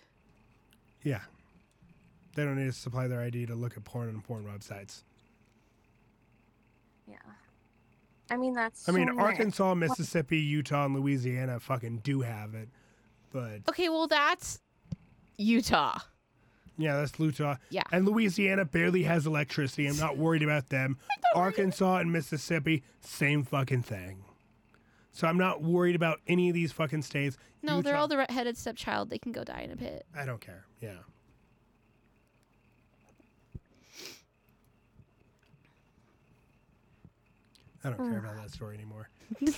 A: yeah, they don't need to supply their ID to look at porn on porn websites.
B: Yeah. I mean, that's.
A: I mean,
B: so rare.
A: Arkansas, Mississippi, Utah, and Louisiana fucking do have it, but
C: Okay, well that's Utah.
A: Yeah, that's Utah.
C: Yeah.
A: And Louisiana barely has electricity. I'm not worried about them. Arkansas and Mississippi, same fucking thing. So I'm not worried about any of these fucking states.
C: No, they're all the redheaded stepchild. They can go die in a pit.
A: I don't care. Yeah. I don't care about that story anymore.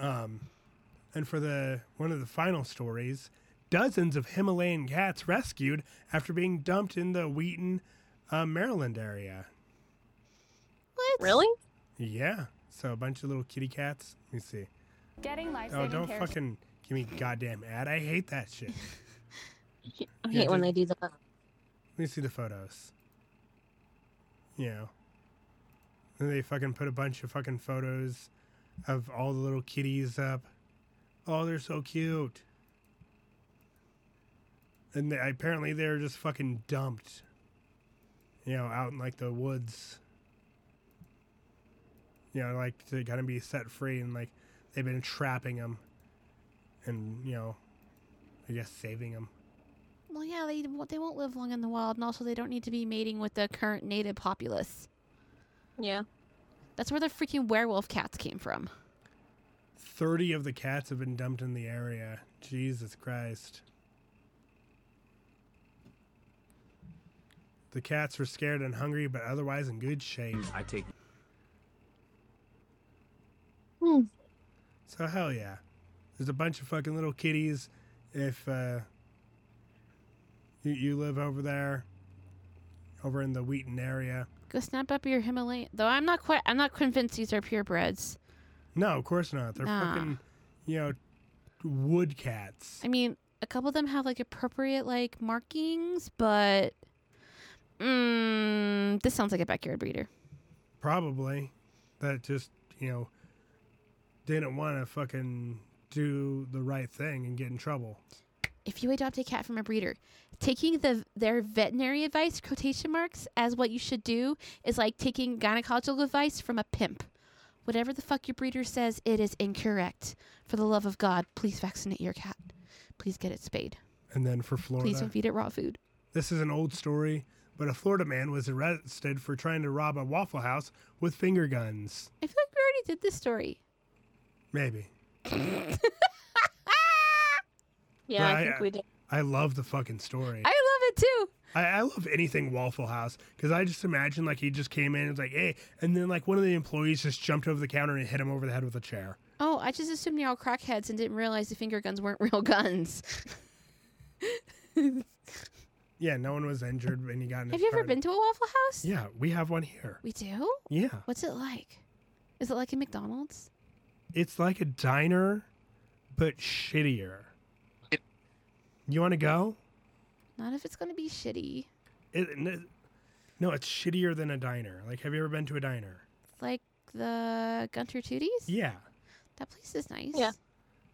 A: Um, and for the one of the final stories, dozens of Himalayan cats rescued after being dumped in the Wheaton, uh, Maryland area.
C: What?
B: Really?
A: Yeah, so a bunch of little kitty cats. Let me see.
D: Getting life
A: Oh, don't
D: care.
A: fucking give me goddamn ad. I hate that shit.
B: I
A: Yeah,
B: hate when
A: just-
B: they do that.
A: Let me see the photos. You know. And they fucking put a bunch of fucking photos of all the little kitties up. Oh, they're so cute. And they, apparently they're just fucking dumped. You know, out in like the woods. You know, like to kind of be set free and like they've been trapping them and, you know, I guess saving them.
C: Well, yeah, they they won't live long in the wild, and also they don't need to be mating with the current native populace.
B: Yeah.
C: That's where the freaking werewolf cats came from.
A: 30 of the cats have been dumped in the area. Jesus Christ. The cats were scared and hungry, but otherwise in good shape.
D: I take
B: Hmm.
A: So, hell yeah. There's a bunch of fucking little kitties. If uh, you, you live over there, over in the Wheaton area.
C: Go snap up your Himalayan. Though I'm not quite. I'm not convinced these are purebreds.
A: No, of course not. They're
C: Nah.
A: fucking, you know, wood cats.
C: I mean, a couple of them have like appropriate like markings, but mm, this sounds like a backyard breeder.
A: Probably. That just, you know, didn't want to fucking do the right thing and get in trouble.
C: If you adopt a cat from a breeder, taking the their veterinary advice quotation marks as what you should do is like taking gynecological advice from a pimp. Whatever the fuck your breeder says, it is incorrect. For the love of God, please vaccinate your cat. Please get it spayed.
A: And then for Florida.
C: Please don't feed it raw food.
A: This is an old story, but a Florida man was arrested for trying to rob a Waffle House with finger guns.
C: I feel like we already did this story.
A: Maybe.
B: Yeah,
A: Well,
B: I
A: I-
B: think we did.
A: I love the fucking story.
C: I love it too.
A: I, I love anything Waffle House because I just imagine like he just came in and was like, hey, and then like one of the employees just jumped over the counter and hit him over the head with a chair.
C: Oh, I just assumed you're all crackheads and didn't realize the finger guns weren't real guns.
A: Yeah, no one was injured when he got in
C: Have you ever been to a Waffle House?
A: Yeah, we have one here.
C: We do?
A: Yeah.
C: What's it like? Is it like a McDonald's?
A: It's like a diner, but shittier. You want to go?
C: Not if it's going to be shitty.
A: It, no, it's shittier than a diner. Like, have you ever been to a diner?
C: Like the Gunther Toody's?
A: Yeah.
C: That place is nice.
B: Yeah.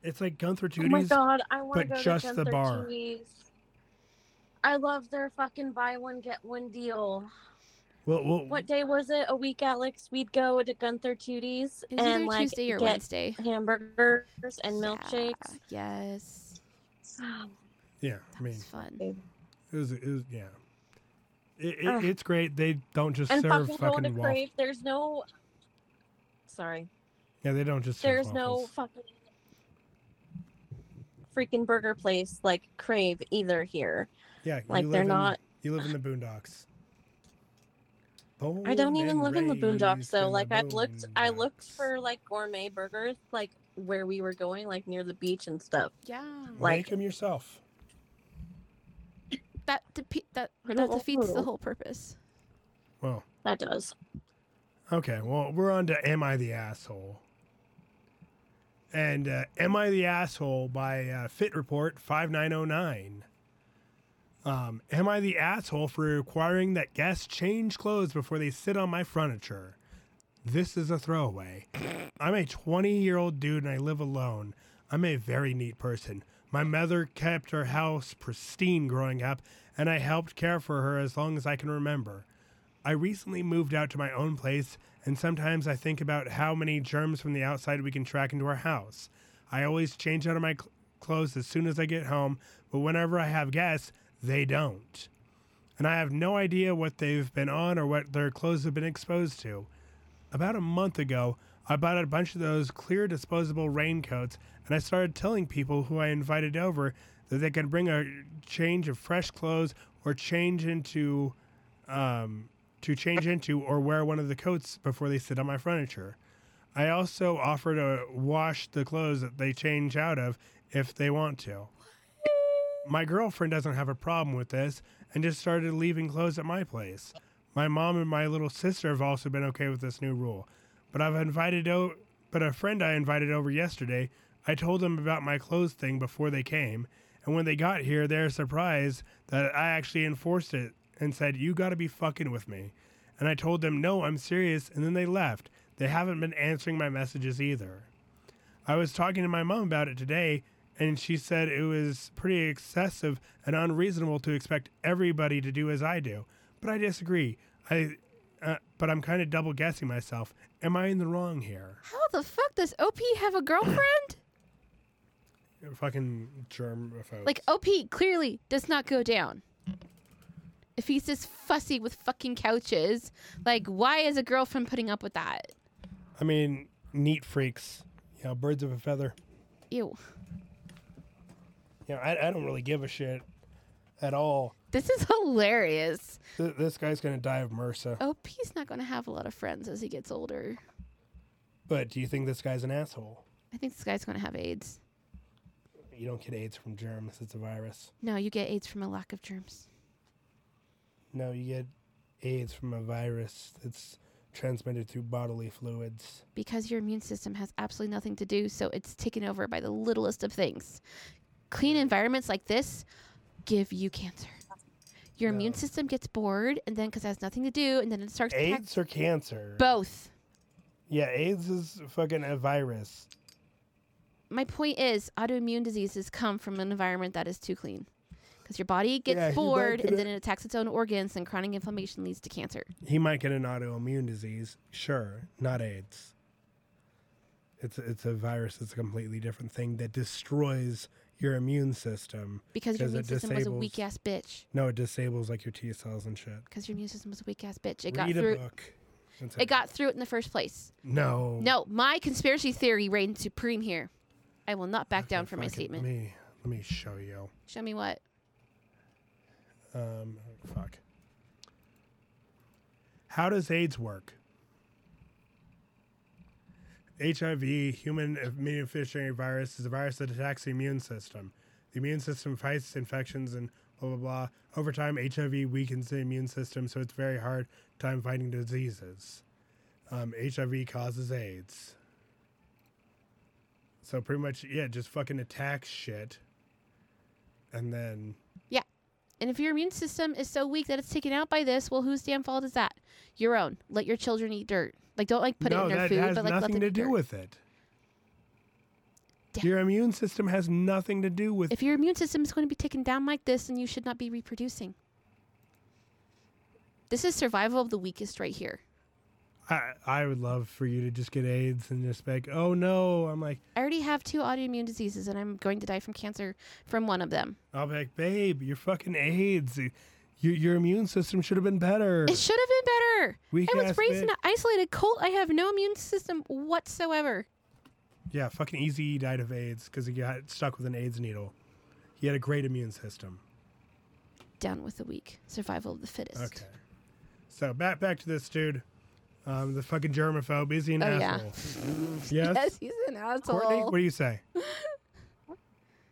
A: It's like Gunther
B: Oh my god, I want to
A: but
B: go
A: just
B: to
A: the bar.
B: Toody's. I love their fucking buy one get one deal.
A: Well, well,
B: What day was it? A week, Alex? We'd go to Gunther Toody's
C: It
B: and like
C: Tuesday or
B: get
C: Wednesday.
B: hamburgers and milkshakes.
C: Yeah, yes.
A: yeah, I mean,
C: It's fun.
A: it was, it was yeah. It, it,
B: Ugh.
A: it's great. They don't just
B: and
A: serve
B: fucking going to
A: fucking waffles.
B: Crave. There's no. Sorry.
A: Yeah, they don't just serve
B: There's no fucking freaking burger place like Crave either here.
A: Yeah,
B: Like they're
A: in-
B: not.
A: You live in the boondocks.
B: I don't even
A: and
B: live in the boondocks
A: raised
B: though. Like I've looked, I looked for like gourmet burgers, like where we were going, like near the beach and stuff.
C: Yeah.
B: like-
A: Make them yourself.
C: That depe- that that
B: don't
C: defeats the whole purpose.
A: Well,
B: That does.
A: okay. Well, we're on to "Am I the Asshole?" And uh, "Am I the Asshole?" by uh, Fit Report five nine zero nine. Um, am I the asshole for requiring that guests change clothes before they sit on my furniture? This is a throwaway. I'm a 20 year old dude and I live alone. I'm a very neat person. My mother kept her house pristine growing up, and I helped care for her as long as I can remember. I recently moved out to my own place, and sometimes I think about how many germs from the outside we can track into our house. I always change out of my cl- clothes as soon as I get home, but whenever I have guests, they don't. And I have no idea what they've been on or what their clothes have been exposed to. About a month ago, I bought a bunch of those clear disposable raincoats, and I started telling people who I invited over that they could bring a change of fresh clothes or change into um, to change into or wear one of the coats before they sit on my furniture. I also offer to wash the clothes that they change out of if they want to. My girlfriend doesn't have a problem with this and just started leaving clothes at my place. My mom and my little sister have also been okay with this new rule. But I've invited o- but a friend I invited over yesterday, I told them about my clothes thing before they came, and when they got here, they're surprised that I actually enforced it and said, "You got to be fucking with me." And I told them, "No, I'm serious," and then they left. They haven't been answering my messages either. I was talking to my mom about it today, and she said it was pretty excessive and unreasonable to expect everybody to do as I do. But I disagree. I, uh, but I'm kind of double guessing myself. Am I in the wrong here?
C: How the fuck does OP have a girlfriend?
A: Fucking germ
C: like OP clearly does not go down. If he's this fussy with fucking couches, like why is a girlfriend putting up with that?
A: I mean, neat freaks. You know, birds of a feather.
C: Ew.
A: You know, I, I don't really give a shit at all.
C: This is hilarious.
A: Th- this guy's gonna die of MRSA.
C: Oh, he's not to have a lot of friends as he gets older.
A: But do you think this guy's an asshole?
C: I think this guy's to have AIDS.
A: You don't get AIDS from germs. It's a virus.
C: No, you get AIDS from a lack of germs.
A: No, you get AIDS from a virus that's transmitted through bodily fluids.
C: because your immune system has absolutely nothing to do, so it's taken over by the littlest of things. Clean environments like this give you cancer. Your
A: No.
C: immune system gets bored, and then because it has nothing to do, and then it starts
A: AIDS or cancer?
C: both.
A: yeah, AIDS is fucking a virus.
C: My point is, autoimmune diseases come from an environment that is too clean. Because your body gets
A: Yeah,
C: bored, and then it attacks its own organs, and chronic inflammation leads to cancer.
A: He might get an autoimmune disease. Sure, not AIDS. It's it's a virus. It's a completely different thing that destroys your immune system.
C: Because your immune
A: it
C: system was a
A: disables-
C: weak ass bitch.
A: No, it disables like your T cells and shit.
C: Because your immune system was a weak ass bitch. It got
A: Read a
C: through.
A: book.
C: It got through it in the first place.
A: no.
C: No, my conspiracy theory reigns supreme here. I will not back
A: Okay,
C: down from my
A: it.
C: statement.
A: Let me let me show you.
C: Show me what?
A: Um, fuck. How does AIDS work? HIV, human immunodeficiency virus, is a virus that attacks the immune system. The immune system fights infections and blah blah blah. Over time, HIV weakens the immune system, so it's very hard time fighting diseases. Um, HIV causes AIDS. So pretty much, yeah, just fucking attacks shit, and then
C: And if your immune system is so weak that it's taken out by this, well, whose damn fault is that? Your own. Let your children eat dirt. Like, don't like put
A: no,
C: it in their food, but like let
A: nothing
C: them
A: to
C: eat
A: do
C: dirt.
A: with it.
C: Damn.
A: Your immune system has nothing to do with it.
C: If your immune system is going to be taken down like this, then you should not be reproducing. This is survival of the weakest right here.
A: I, I would love for you to just get AIDS and just be like, oh no. I'm like,
C: I already have two autoimmune diseases, and I'm going to die from cancer from one of them.
A: I'll be like, babe, you're fucking AIDS. Your, your immune system should have been better.
C: It should have been better.
A: Weak
C: I was raised in an isolated cult. I have no immune system whatsoever.
A: Yeah, fucking Eazy died of AIDS because he got stuck with an AIDS needle. He had a great immune system.
C: Down with the weak. Survival of the fittest.
A: Okay. So back back to this dude. Um, the fucking germaphobe. Is he an
C: Oh, yeah.
A: asshole? yes.
C: Yes, he's an asshole.
A: Courtney, what do you say?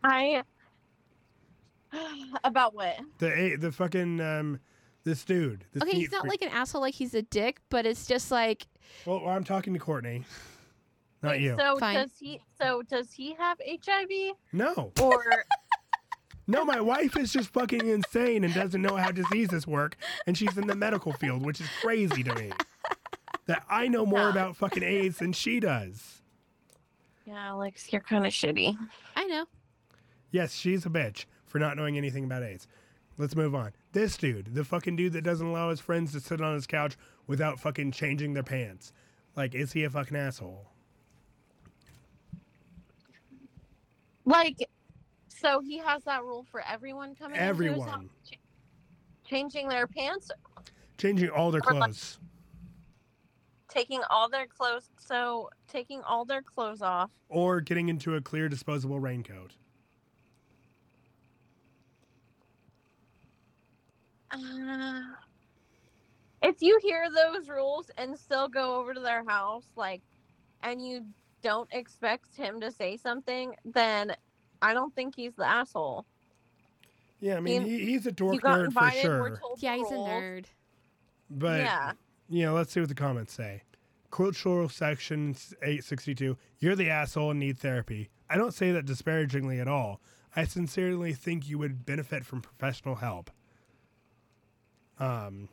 B: I about what?
A: The a- the fucking um, this dude. This
C: okay, he's not
A: freak-
C: like an asshole, like he's a dick, but it's just like
A: Well, I'm talking to Courtney, not you.
B: So
C: Fine.
B: does he? So does he have HIV
A: No,
B: or?
A: no, my wife is just fucking insane and doesn't know how diseases work, and she's in the medical field, which is crazy to me. That I know more
B: No.
A: about fucking AIDS than she does.
B: yeah, Alex, you're kind of shitty.
C: I know.
A: Yes, she's a bitch for not knowing anything about AIDS. Let's move on. This dude, the fucking dude that doesn't allow his friends to sit on his couch without fucking changing their pants. Like, is he a fucking asshole?
B: Like, so he has that rule for everyone coming. into his house,
A: Everyone.
B: ch- changing their pants,
A: Changing all their
B: Or like-
A: clothes.
B: Taking all their clothes. So taking all their clothes off.
A: Or getting into a clear disposable raincoat.
B: Uh, if you hear those rules and still go over to their house, like, and you don't expect him to say something, then I don't think he's the asshole.
A: Yeah, I mean, he, he's a dork
B: you
A: nerd for
B: invited. We're
A: sure.
C: Yeah, he's a nerd.
A: But,
B: yeah.
A: You know, let's see what the comments say. Cultural section 862, you're the asshole and need therapy. I don't say that disparagingly at all. I sincerely think you would benefit from professional help. Um,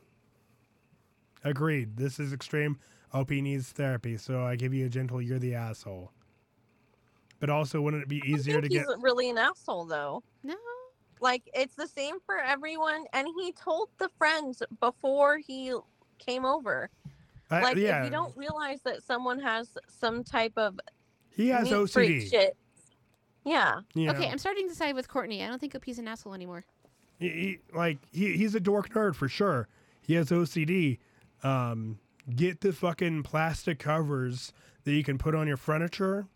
A: Agreed. This is extreme. OP needs therapy, so I give you a gentle. You're the asshole. But also, wouldn't it be
B: I
A: easier to
B: think
A: get?
B: he's really an asshole though.
C: No.
B: Like it's the same for everyone, and he told the friends before he came over.
A: I-
B: Like
A: yeah,
B: if you don't realize that someone has some type of
A: he has
B: neat freak
A: OCD.
B: shit. Yeah.
A: you
C: Okay,
A: know?
C: I'm starting to side with Courtney. I don't think he's an asshole anymore.
A: he, he- like he, he's a dork nerd for sure. He has OCD. Um, get the fucking plastic covers that you can put on your furniture.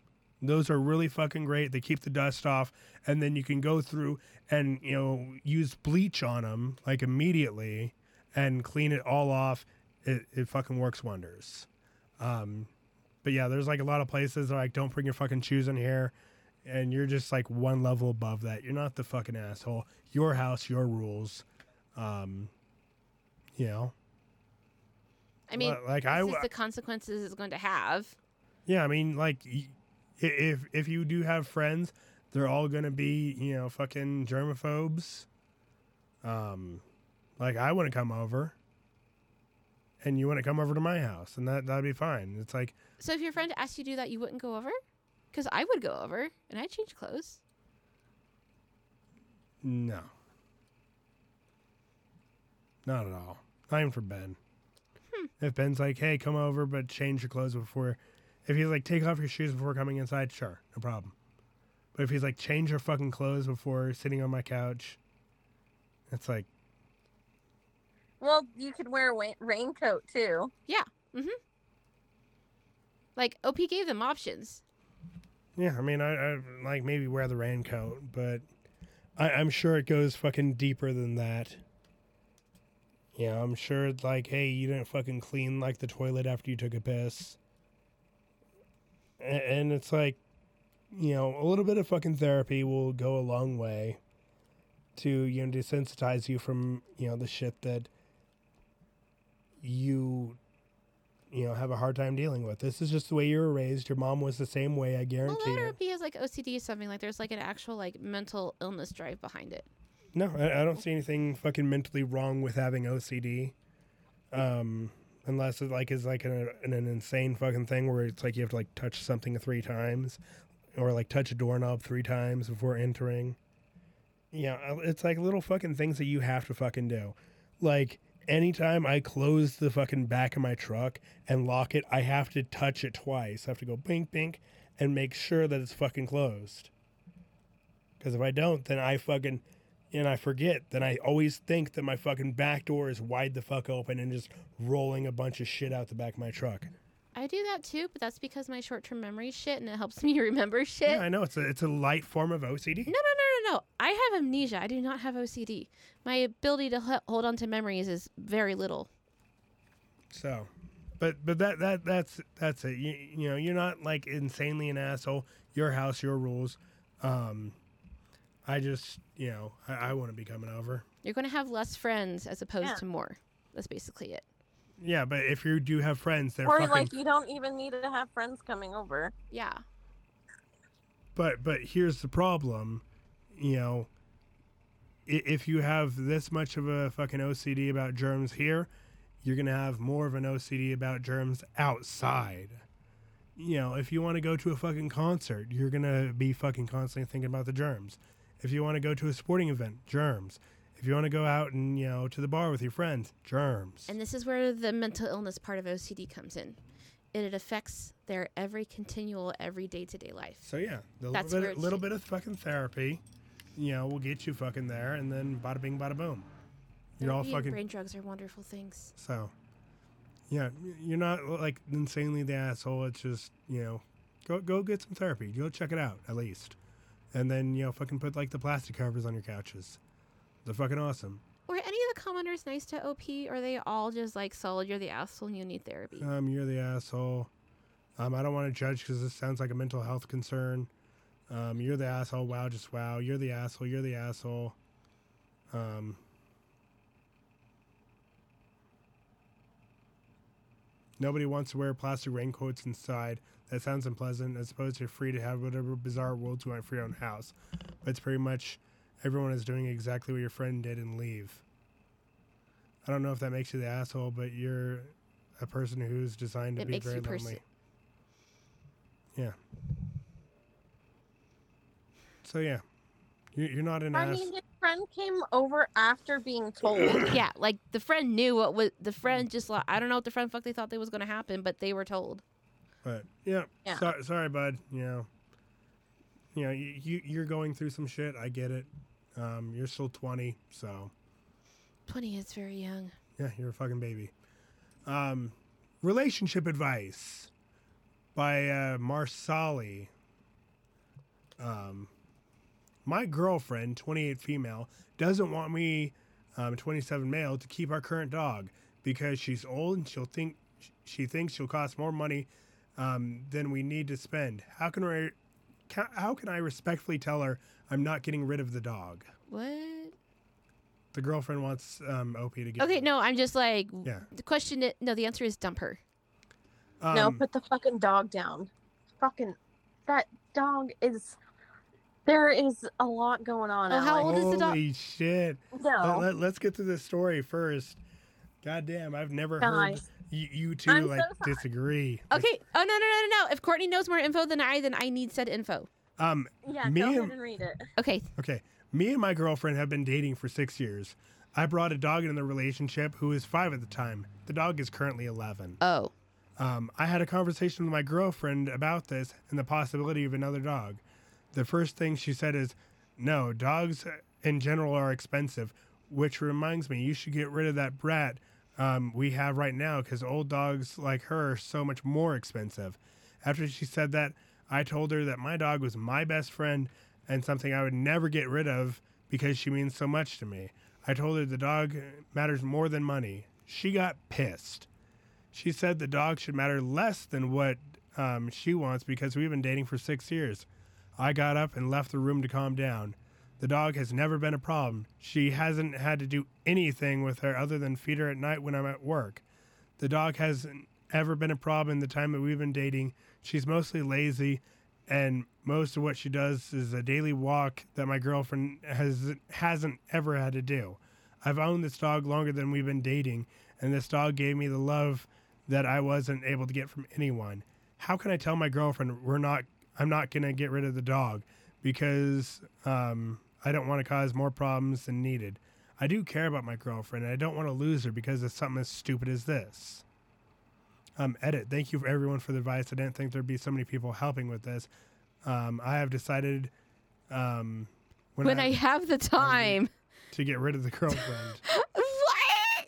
A: Those are really fucking great. They keep the dust off, and then you can go through and you know use bleach on them like immediately and clean it all off. It it fucking works wonders. Um, but yeah, there's like a lot of places like don't bring your fucking shoes in here, and you're just like one level above that. You're not the fucking asshole. Your house, your rules. Um, you know,
C: I mean,
A: Li- like I,
C: this is the consequences it's going to have.
A: yeah, I mean, like if if you do have friends, they're all gonna be you know fucking germaphobes. Um, like I want to come over, and you want to come over to my house, and that that'd be fine. It's like
C: So if your friend asked you to do that, you wouldn't go over? Because I would go over and I'd change clothes.
A: no, not at all. Not even for Ben. Hmm. If Ben's like, "Hey, come over, but change your clothes before," if he's like, "Take off your shoes before coming inside," sure, no problem. But if he's like, "Change your fucking clothes before sitting on my couch," it's like,
B: Well, you could wear a wa- raincoat too. Yeah. Mm-hmm.
C: Like OP gave them options.
A: yeah. I mean, I, I like maybe wear the raincoat, but I, I'm sure it goes fucking deeper than that. Yeah, I'm sure it's like, hey, you didn't fucking clean like the toilet after you took a piss. A- And it's like, you know, a little bit of fucking therapy will go a long way to, you know, desensitize you from, you know, the shit that you, you know, have a hard time dealing with. This is just the way you were raised. Your mom was the same way, I
C: Well,
A: guarantee
C: that or
A: it.
C: OP has like OCD or something. Like there's like an actual like mental illness drive behind it.
A: No, I, I don't see anything fucking mentally wrong with having OCD. Um, unless it like is like an, an, an insane fucking thing where it's like you have to like touch something three times, or like touch a doorknob three times before entering. Yeah, uh, it's like little fucking things that you have to fucking do. Like anytime I close the fucking back of my truck and lock it, I have to touch it twice. I have to go bink bink and make sure that it's fucking closed. Because if I don't, then I fucking and I forget, then I always think that my fucking back door is wide the fuck open and just rolling a bunch of shit out the back of my truck.
C: I do that too, but that's because my short term memory is shit and it helps me remember shit.
A: Yeah, I know it's a it's a light form of OCD.
C: No, no, no, no, no. I have amnesia. I do not have OCD. My ability to h- hold on to memories is very little.
A: So, but but that that that's that's it. You, you know, you're not like insanely an asshole. Your house, your rules. Um, I just you know I, I want to be coming over.
C: You're going to have less friends as opposed
B: Yeah.
C: to more. That's basically it.
A: Yeah, but if you do have friends, they're
B: or
A: fucking.
B: like you don't even need to have friends coming over.
C: Yeah.
A: But but here's the problem, you know. If you have this much of a fucking OCD about germs here, you're gonna have more of an OCD about germs outside. You know, if you want to go to a fucking concert, you're gonna be fucking constantly thinking about the germs. If you want to go to a sporting event, germs. If you want to go out and you know to the bar with your friends, germs.
C: And this is where the mental illness part of OCD comes in. It affects their every continual, every day to day life.
A: So yeah, the
C: That's
A: little bit, little bit of fucking therapy, you know, we'll get you fucking there, and then bada bing, bada boom. You're all fucking
C: brain drugs are wonderful things.
A: so. Yeah, you're not like insanely the asshole. It's just you know, go go get some therapy. Go check it out at least, and then you know, fucking put like the plastic covers on your couches. They're fucking awesome.
C: Were any of the commenters nice to OP, or are they all just like solid? You're the asshole and you need therapy.
A: Um, you're the asshole. Um, I don't want to judge because this sounds like a mental health concern. Um, you're the asshole. Wow, just wow. You're the asshole. You're the asshole. Um, nobody wants to wear plastic raincoats inside. That sounds unpleasant. I suppose you're free to have whatever bizarre worlds you want for your own house. But it's pretty much everyone is doing exactly what your friend did and leave. I don't know if that makes you the asshole, but you're a person who's designed to
C: It
A: be
C: makes
A: very lonely. Yeah. So yeah, you, you're not an
B: I
A: ass.
B: mean, his friend came over after being told.
C: yeah, like the friend knew what was the friend just like I don't know what the friend fuck they thought they was gonna happen, but they were told.
A: But yeah,
B: Yeah.
A: So, sorry, bud. You know, you know, you, you you're going through some shit. I get it. Um, you're still 20, so
C: Twenty is very young.
A: yeah, you're a fucking baby. Um, relationship advice by uh, Marsali. Um, my girlfriend, 28 female, doesn't want me, um, 27 male, to keep our current dog because she's old and she'll think she thinks she'll cost more money um, than we need to spend. How can I, how can I respectfully tell her I'm not getting rid of the dog?
C: What?
A: The girlfriend wants um, OP to get.
C: Okay, no, I'm just like
A: Yeah.
C: the question. i- No, the answer is dump her.
B: no,
A: Um,
B: put the fucking dog down. Fucking that dog is. There is a lot going on.
C: Oh, how
B: Alex.
C: old is the dog?
A: Holy shit!
B: No,
A: Let, us get to the story first. God damn, I've never heard you, you two
B: I'm
A: like
B: sorry.
A: disagree. Like,
C: Okay. Oh no no no no no! If Courtney knows more info than I, then I need said info.
A: Um.
B: Yeah,
A: me
B: go
A: and-
B: ahead and read it.
C: Okay.
A: Okay. Me and my girlfriend have been dating for six years. I brought a dog into the relationship who was five at the time. The dog is currently eleven.
C: Oh.
A: Um, I had a conversation with my girlfriend about this and the possibility of another dog. The first thing she said is, No, dogs in general are expensive, which reminds me, you should get rid of that brat um, we have right now because old dogs like her are so much more expensive. After she said that, I told her that my dog was my best friend and something I would never get rid of because she means so much to me. I told her the dog matters more than money. She got pissed. She said the dog should matter less than what um, she wants because we've been dating for six years. I got up and left the room to calm down. The dog has never been a problem. She hasn't had to do anything with her other than feed her at night when I'm at work. The dog hasn't ever been a problem in the time that we've been dating. She's mostly lazy, and most of what she does is a daily walk that my girlfriend has hasn't ever had to do. I've owned this dog longer than we've been dating, and this dog gave me the love that I wasn't able to get from anyone. How can I tell my girlfriend we're not? I'm not gonna get rid of the dog because um, I don't want to cause more problems than needed. I do care about my girlfriend, and I don't want to lose her because of something as stupid as this. Um, edit. Thank you for everyone for the advice. I didn't think there'd be so many people helping with this. Um, I have decided um, when,
C: When
A: I,
C: I have the time.
A: to get rid of the girlfriend.
C: what?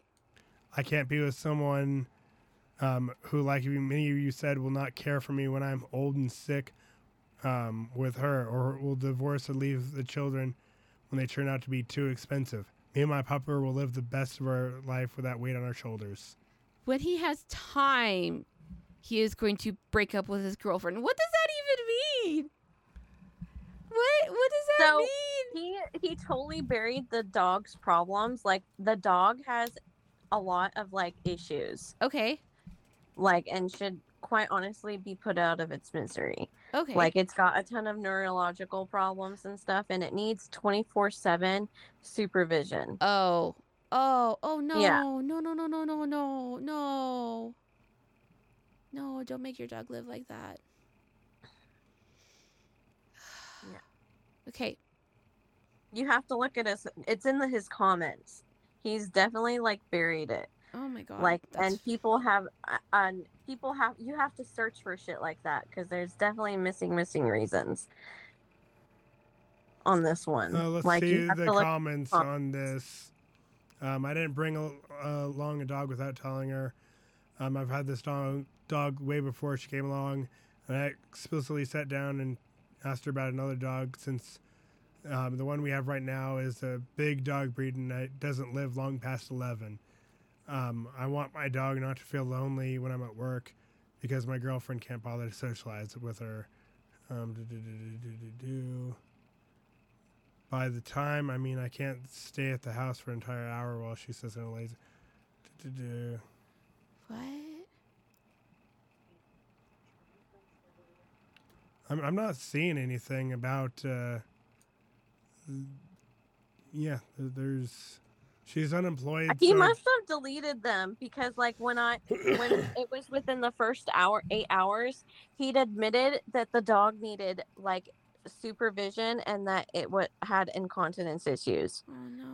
A: I can't be with someone um, who, like many of you said, will not care for me when I'm old and sick um, with her, or will divorce or leave the children when they turn out to be too expensive. Me and my pupper will live the best of our life with that weight on our shoulders.
C: When he has time, he is going to break up with his girlfriend. What does that even mean? What? What does that
B: So-
C: mean?
B: He he totally buried the dog's problems. Like the dog has a lot of like issues.
C: Okay.
B: Like and should quite honestly be put out of its misery.
C: Okay.
B: Like it's got a ton of neurological problems and stuff, and it needs 24 7 supervision.
C: Oh, oh, oh, no,
B: yeah.
C: no, no, no, no, no, no, no. No, don't make your dog live like that.
B: Yeah.
C: Okay.
B: You have to look at us. It's in the, his comments. He's definitely like buried it.
C: Oh my god.
B: like
C: that's-
B: and people have uh, and people have you have to search for shit like that because there's definitely missing missing reasons on this one
A: Uh, let's
B: like
A: see
B: you
A: the
B: to look
A: comments
B: comments.
A: on this. Um, I didn't bring a, along a dog without telling her. Um, I've had this dog dog way before she came along, and I explicitly sat down and asked her about another dog since um, the one we have right now is a big dog breed and it doesn't live long past eleven. Um, I want my dog not to feel lonely when I'm at work because my girlfriend can't bother to socialize with her. Um, do, do, do, by the time I mean I can't stay at the house for an entire hour while she sits in a lazy.
C: What?
A: I'm I'm not seeing anything about. Uh, yeah, there's. She's unemployed.
B: He
A: so-
B: must have deleted them because, like, when I when it was within the first hour, eight hours, he'd admitted that the dog needed like supervision and that it would had incontinence issues.
C: Oh no.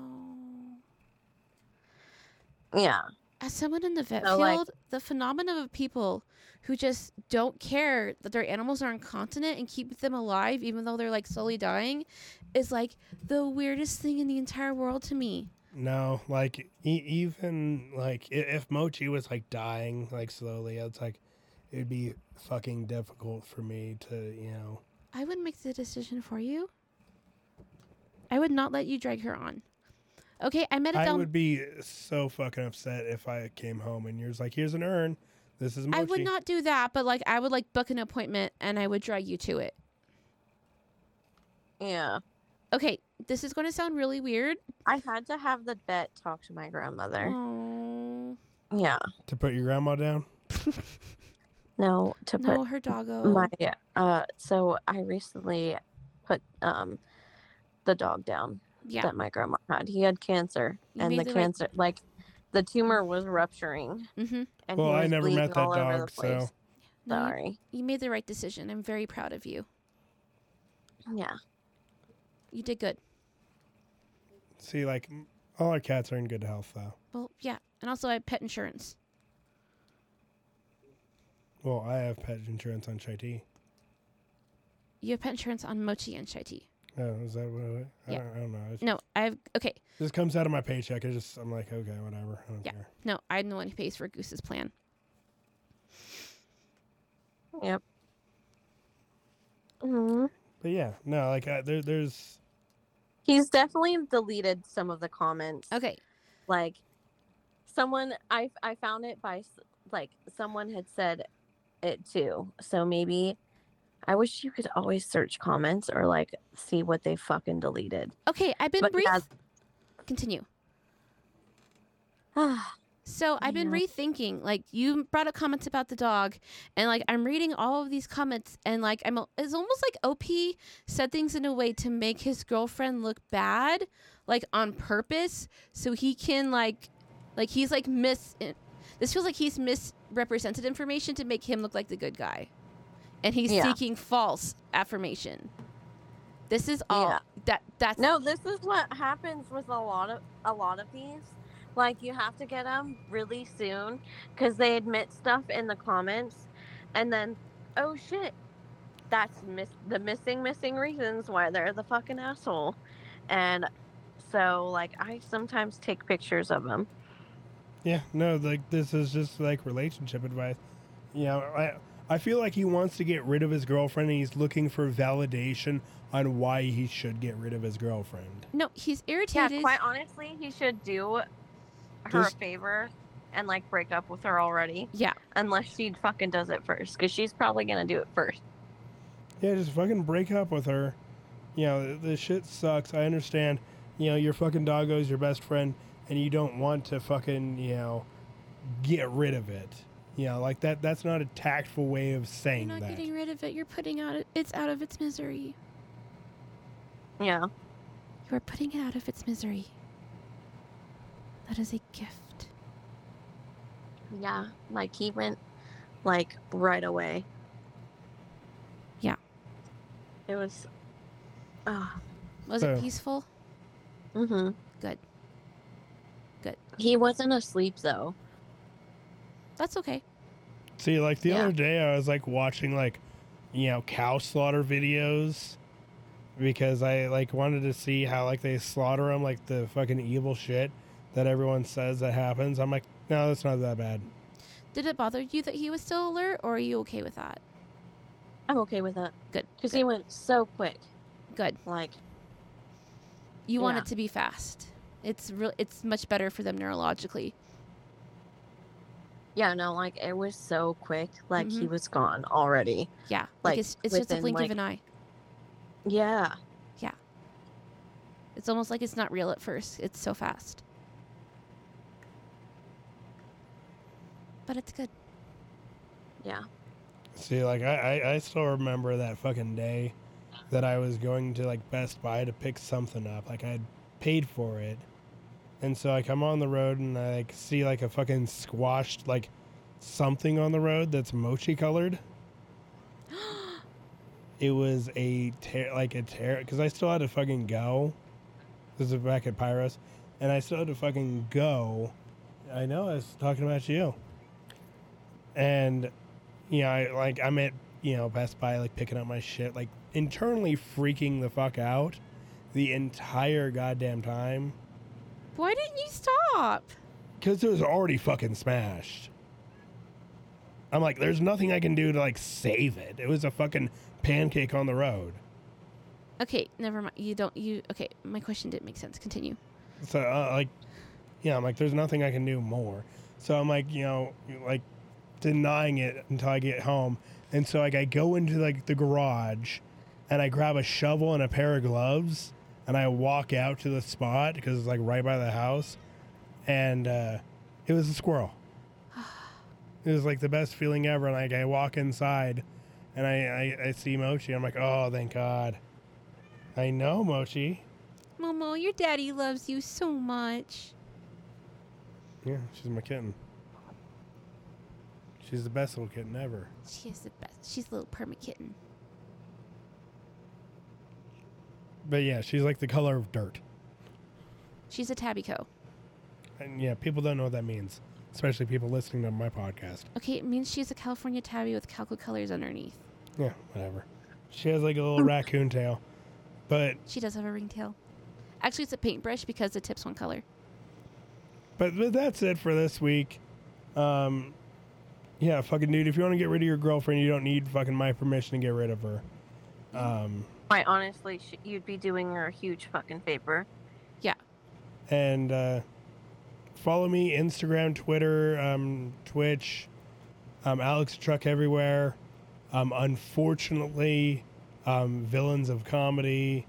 B: Yeah,
C: As someone in the vet
B: So,
C: field,
B: like-
C: the phenomenon of people who just don't care that their animals are incontinent and keep them alive even though they're like slowly dying is like the weirdest thing in the entire world to me.
A: No, like e- even like i- if Mochi was like dying like slowly, it's like it'd be fucking difficult for me to, you know.
C: I would make the decision for you. I would not let you drag her on. Okay, I met it
A: I would be so fucking upset if I came home and you're just like, "Here's an urn. This is Mochi."
C: I would not do that, but like I would like book an appointment and I would drag you to it.
B: yeah.
C: Okay, this is going to sound really weird.
B: I had to have the vet talk to my grandmother.
C: Oh
B: Yeah,
A: to put your grandma down.
B: no, to put
C: no, her doggo.
B: my uh. So I recently put um the dog down
C: yeah,
B: that my grandma had. He had cancer,
C: You
B: and the
C: the right-
B: cancer like the tumor was rupturing,
C: mm-hmm.
B: and
A: Well,
B: he
A: I
B: was
A: never met
B: bleeding
A: that
B: all over the
A: dog, so-
B: place.
C: No, you-
B: Sorry.
C: you made the right decision. I'm very proud of you.
B: Yeah.
C: You did good.
A: See, like m- all our cats are in good health though.
C: Well, yeah, and also I have pet insurance.
A: Well, I have pet insurance on Chai Tea.
C: You have pet insurance on Mochi and Chai Tea.
A: Oh, is that what it? I,
C: Yeah.
A: don't, I don't know. It's,
C: No, I've okay.
A: This comes out of my paycheck. I just I'm like, okay, whatever. I don't
C: Yeah.
A: care.
C: No, I'm the one who pays for Goose's plan.
B: Yep. hmm
A: But yeah, no, like uh, there, there's
B: He's definitely deleted some of the comments.
C: Okay,
B: Like, someone I I found it by like someone had said it too. So maybe I wish you could always search comments or like see what they fucking deleted.
C: okay. I've been
B: But
C: brief. Continue.
B: Ah,
C: So I've been
B: Yeah.
C: rethinking. Like you brought up comments about the dog, and like I'm reading all of these comments, and like I'm. It's almost like OP said things in a way to make his girlfriend look bad, like on purpose, so he can like, like he's like mis. Eh, this feels like he's misrepresented information to make him look like the good guy, and he's
B: Yeah.
C: seeking false affirmation. This is all
B: Yeah.
C: that. That's
B: no, this is what happens with a lot of a lot of these. Like you have to get them really soon because they admit stuff in the comments, and then oh shit, that's miss the missing missing reasons why they're the fucking asshole, and so like I sometimes take pictures of them.
A: yeah, no, like this is just like relationship advice. You know, I I feel like he wants to get rid of his girlfriend and he's looking for validation on why he should get rid of his girlfriend.
C: no. He's irritated.
B: Yeah,
C: irritated.
B: quite honestly, he should do her
A: Just-
B: a favor and like break up with her already,
C: yeah.
B: unless she fucking does it first, because she's probably gonna do it first.
A: Yeah, just fucking break up with her. You know, this shit sucks. I understand. You know, your fucking doggo's your best friend, and you don't want to fucking, you know, get rid of it. You know, like that. That's not a tactful way of saying
C: You're
A: saying
C: not
A: that.
C: getting rid of it. You're putting out it. It's out of its misery.
B: Yeah.
C: You are putting it out of its misery. That is a gift.
B: Yeah, like he went like right away.
C: Yeah.
B: It was ah
C: Was
A: So-
C: it peaceful?
B: Mm mhm.
C: Good. Good.
B: He wasn't asleep though.
C: That's okay.
A: See, like the
B: Yeah.
A: other day, I was like watching like, you know, cow slaughter videos because I like wanted to see how like they slaughter them, like the fucking evil shit that everyone says that happens. I'm like, no, that's not that bad.
C: Did it bother you that he was still alert, or are you okay with that?
B: I'm okay with that.
C: Good.
B: Because he went so quick.
C: Good.
B: Like
C: You want
B: Yeah.
C: it to be fast. It's real. It's much better for them neurologically.
B: yeah, no, like it was so quick. Like he
C: Mhm.
B: was gone already.
C: Yeah. Like,
B: Like,
C: it's it's just a blink
B: like-
C: of an eye.
B: Yeah. Yeah.
C: It's almost like it's not real at first. It's so fast. But it's good.
B: Yeah.
A: See, like I, I, I still remember that fucking day that I was going to like Best Buy to pick something up. Like I had paid for it, And so I come on the road and I like see like a fucking squashed like something on the road that's mochi colored. it was a tear like a tear because I still had to fucking go. This is back at Pyros, and I still had to fucking go. I know I was talking about you. And you know, I like I'm at you know Best Buy like picking up my shit, like internally freaking the fuck out the entire goddamn time
C: Why didn't you stop?
A: because it was already fucking smashed. I'm like, there's nothing I can do to like save it. It was a fucking pancake on the road.
C: Okay, never mind. You don't. You okay? My question didn't make sense. Continue.
A: So uh, like, yeah, I'm like, there's nothing I can do more. So I'm like, you know, like denying it until I get home. And so like I go into like the garage, and I grab a shovel and a pair of gloves, and I walk out to the spot because it's like right by the house, and uh, it was a squirrel. It was like the best feeling ever. And like I walk inside, and I, I, I see Mochi. I'm like, oh, thank God. I know Mochi.
C: Momo, your daddy loves you so much.
A: Yeah, she's my kitten. She's the best little kitten ever.
C: She is the best. She's a little perma kitten.
A: But yeah, she's like the color of dirt.
C: She's a tabbyco.
A: And yeah, people don't know what that means, especially people listening to my podcast.
C: Okay, it means she's a California tabby with calico colors underneath.
A: Yeah, whatever. She has like a little raccoon tail. But
C: She does have a ringtail. Actually, it's a paintbrush because the tip's one color.
A: but, but that's it for this week. Um yeah, fucking dude, if you want to get rid of your girlfriend, you don't need fucking my permission to get rid of her. Um
B: Quite honestly, sh- you'd be doing her a huge fucking favor. Yeah.
A: And uh, follow me Instagram, Twitter, um, Twitch, um, Alex Truck everywhere. Um, unfortunately, um, villains of comedy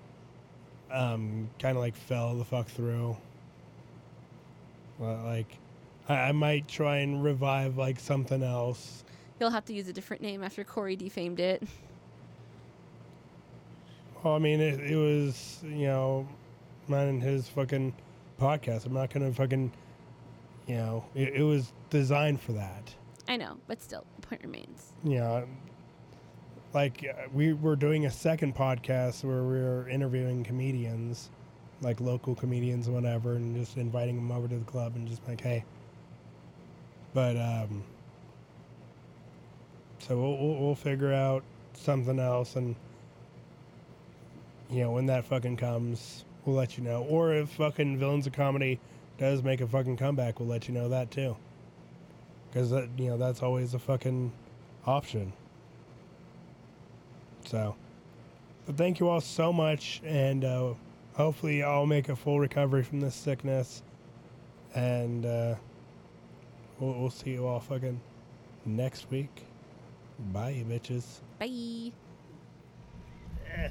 A: um, kind of like fell the fuck through. Well, like, I, I might try and revive like something else.
C: You'll have to use a different name after Corey defamed it.
A: Well, I mean, it, it was you know, mine and his fucking podcast. I'm not gonna fucking, you know, it, it was designed for that.
C: I know, but still, the point remains.
A: Yeah, like uh, we were doing a second podcast where we were interviewing comedians, like local comedians, whatever, and just inviting them over to the club and just like, hey. But um, so we'll, we'll we'll figure out something else, and you know when that fucking comes, we'll let you know. Or if fucking villains of comedy does make a fucking comeback, we'll let you know that too. Because that you know that's always a fucking option. So, but thank you all so much, and uh, hopefully I'll make a full recovery from this sickness, and uh, we'll, we'll see you all fucking next week. Bye, you bitches.
C: Bye.
A: Eh.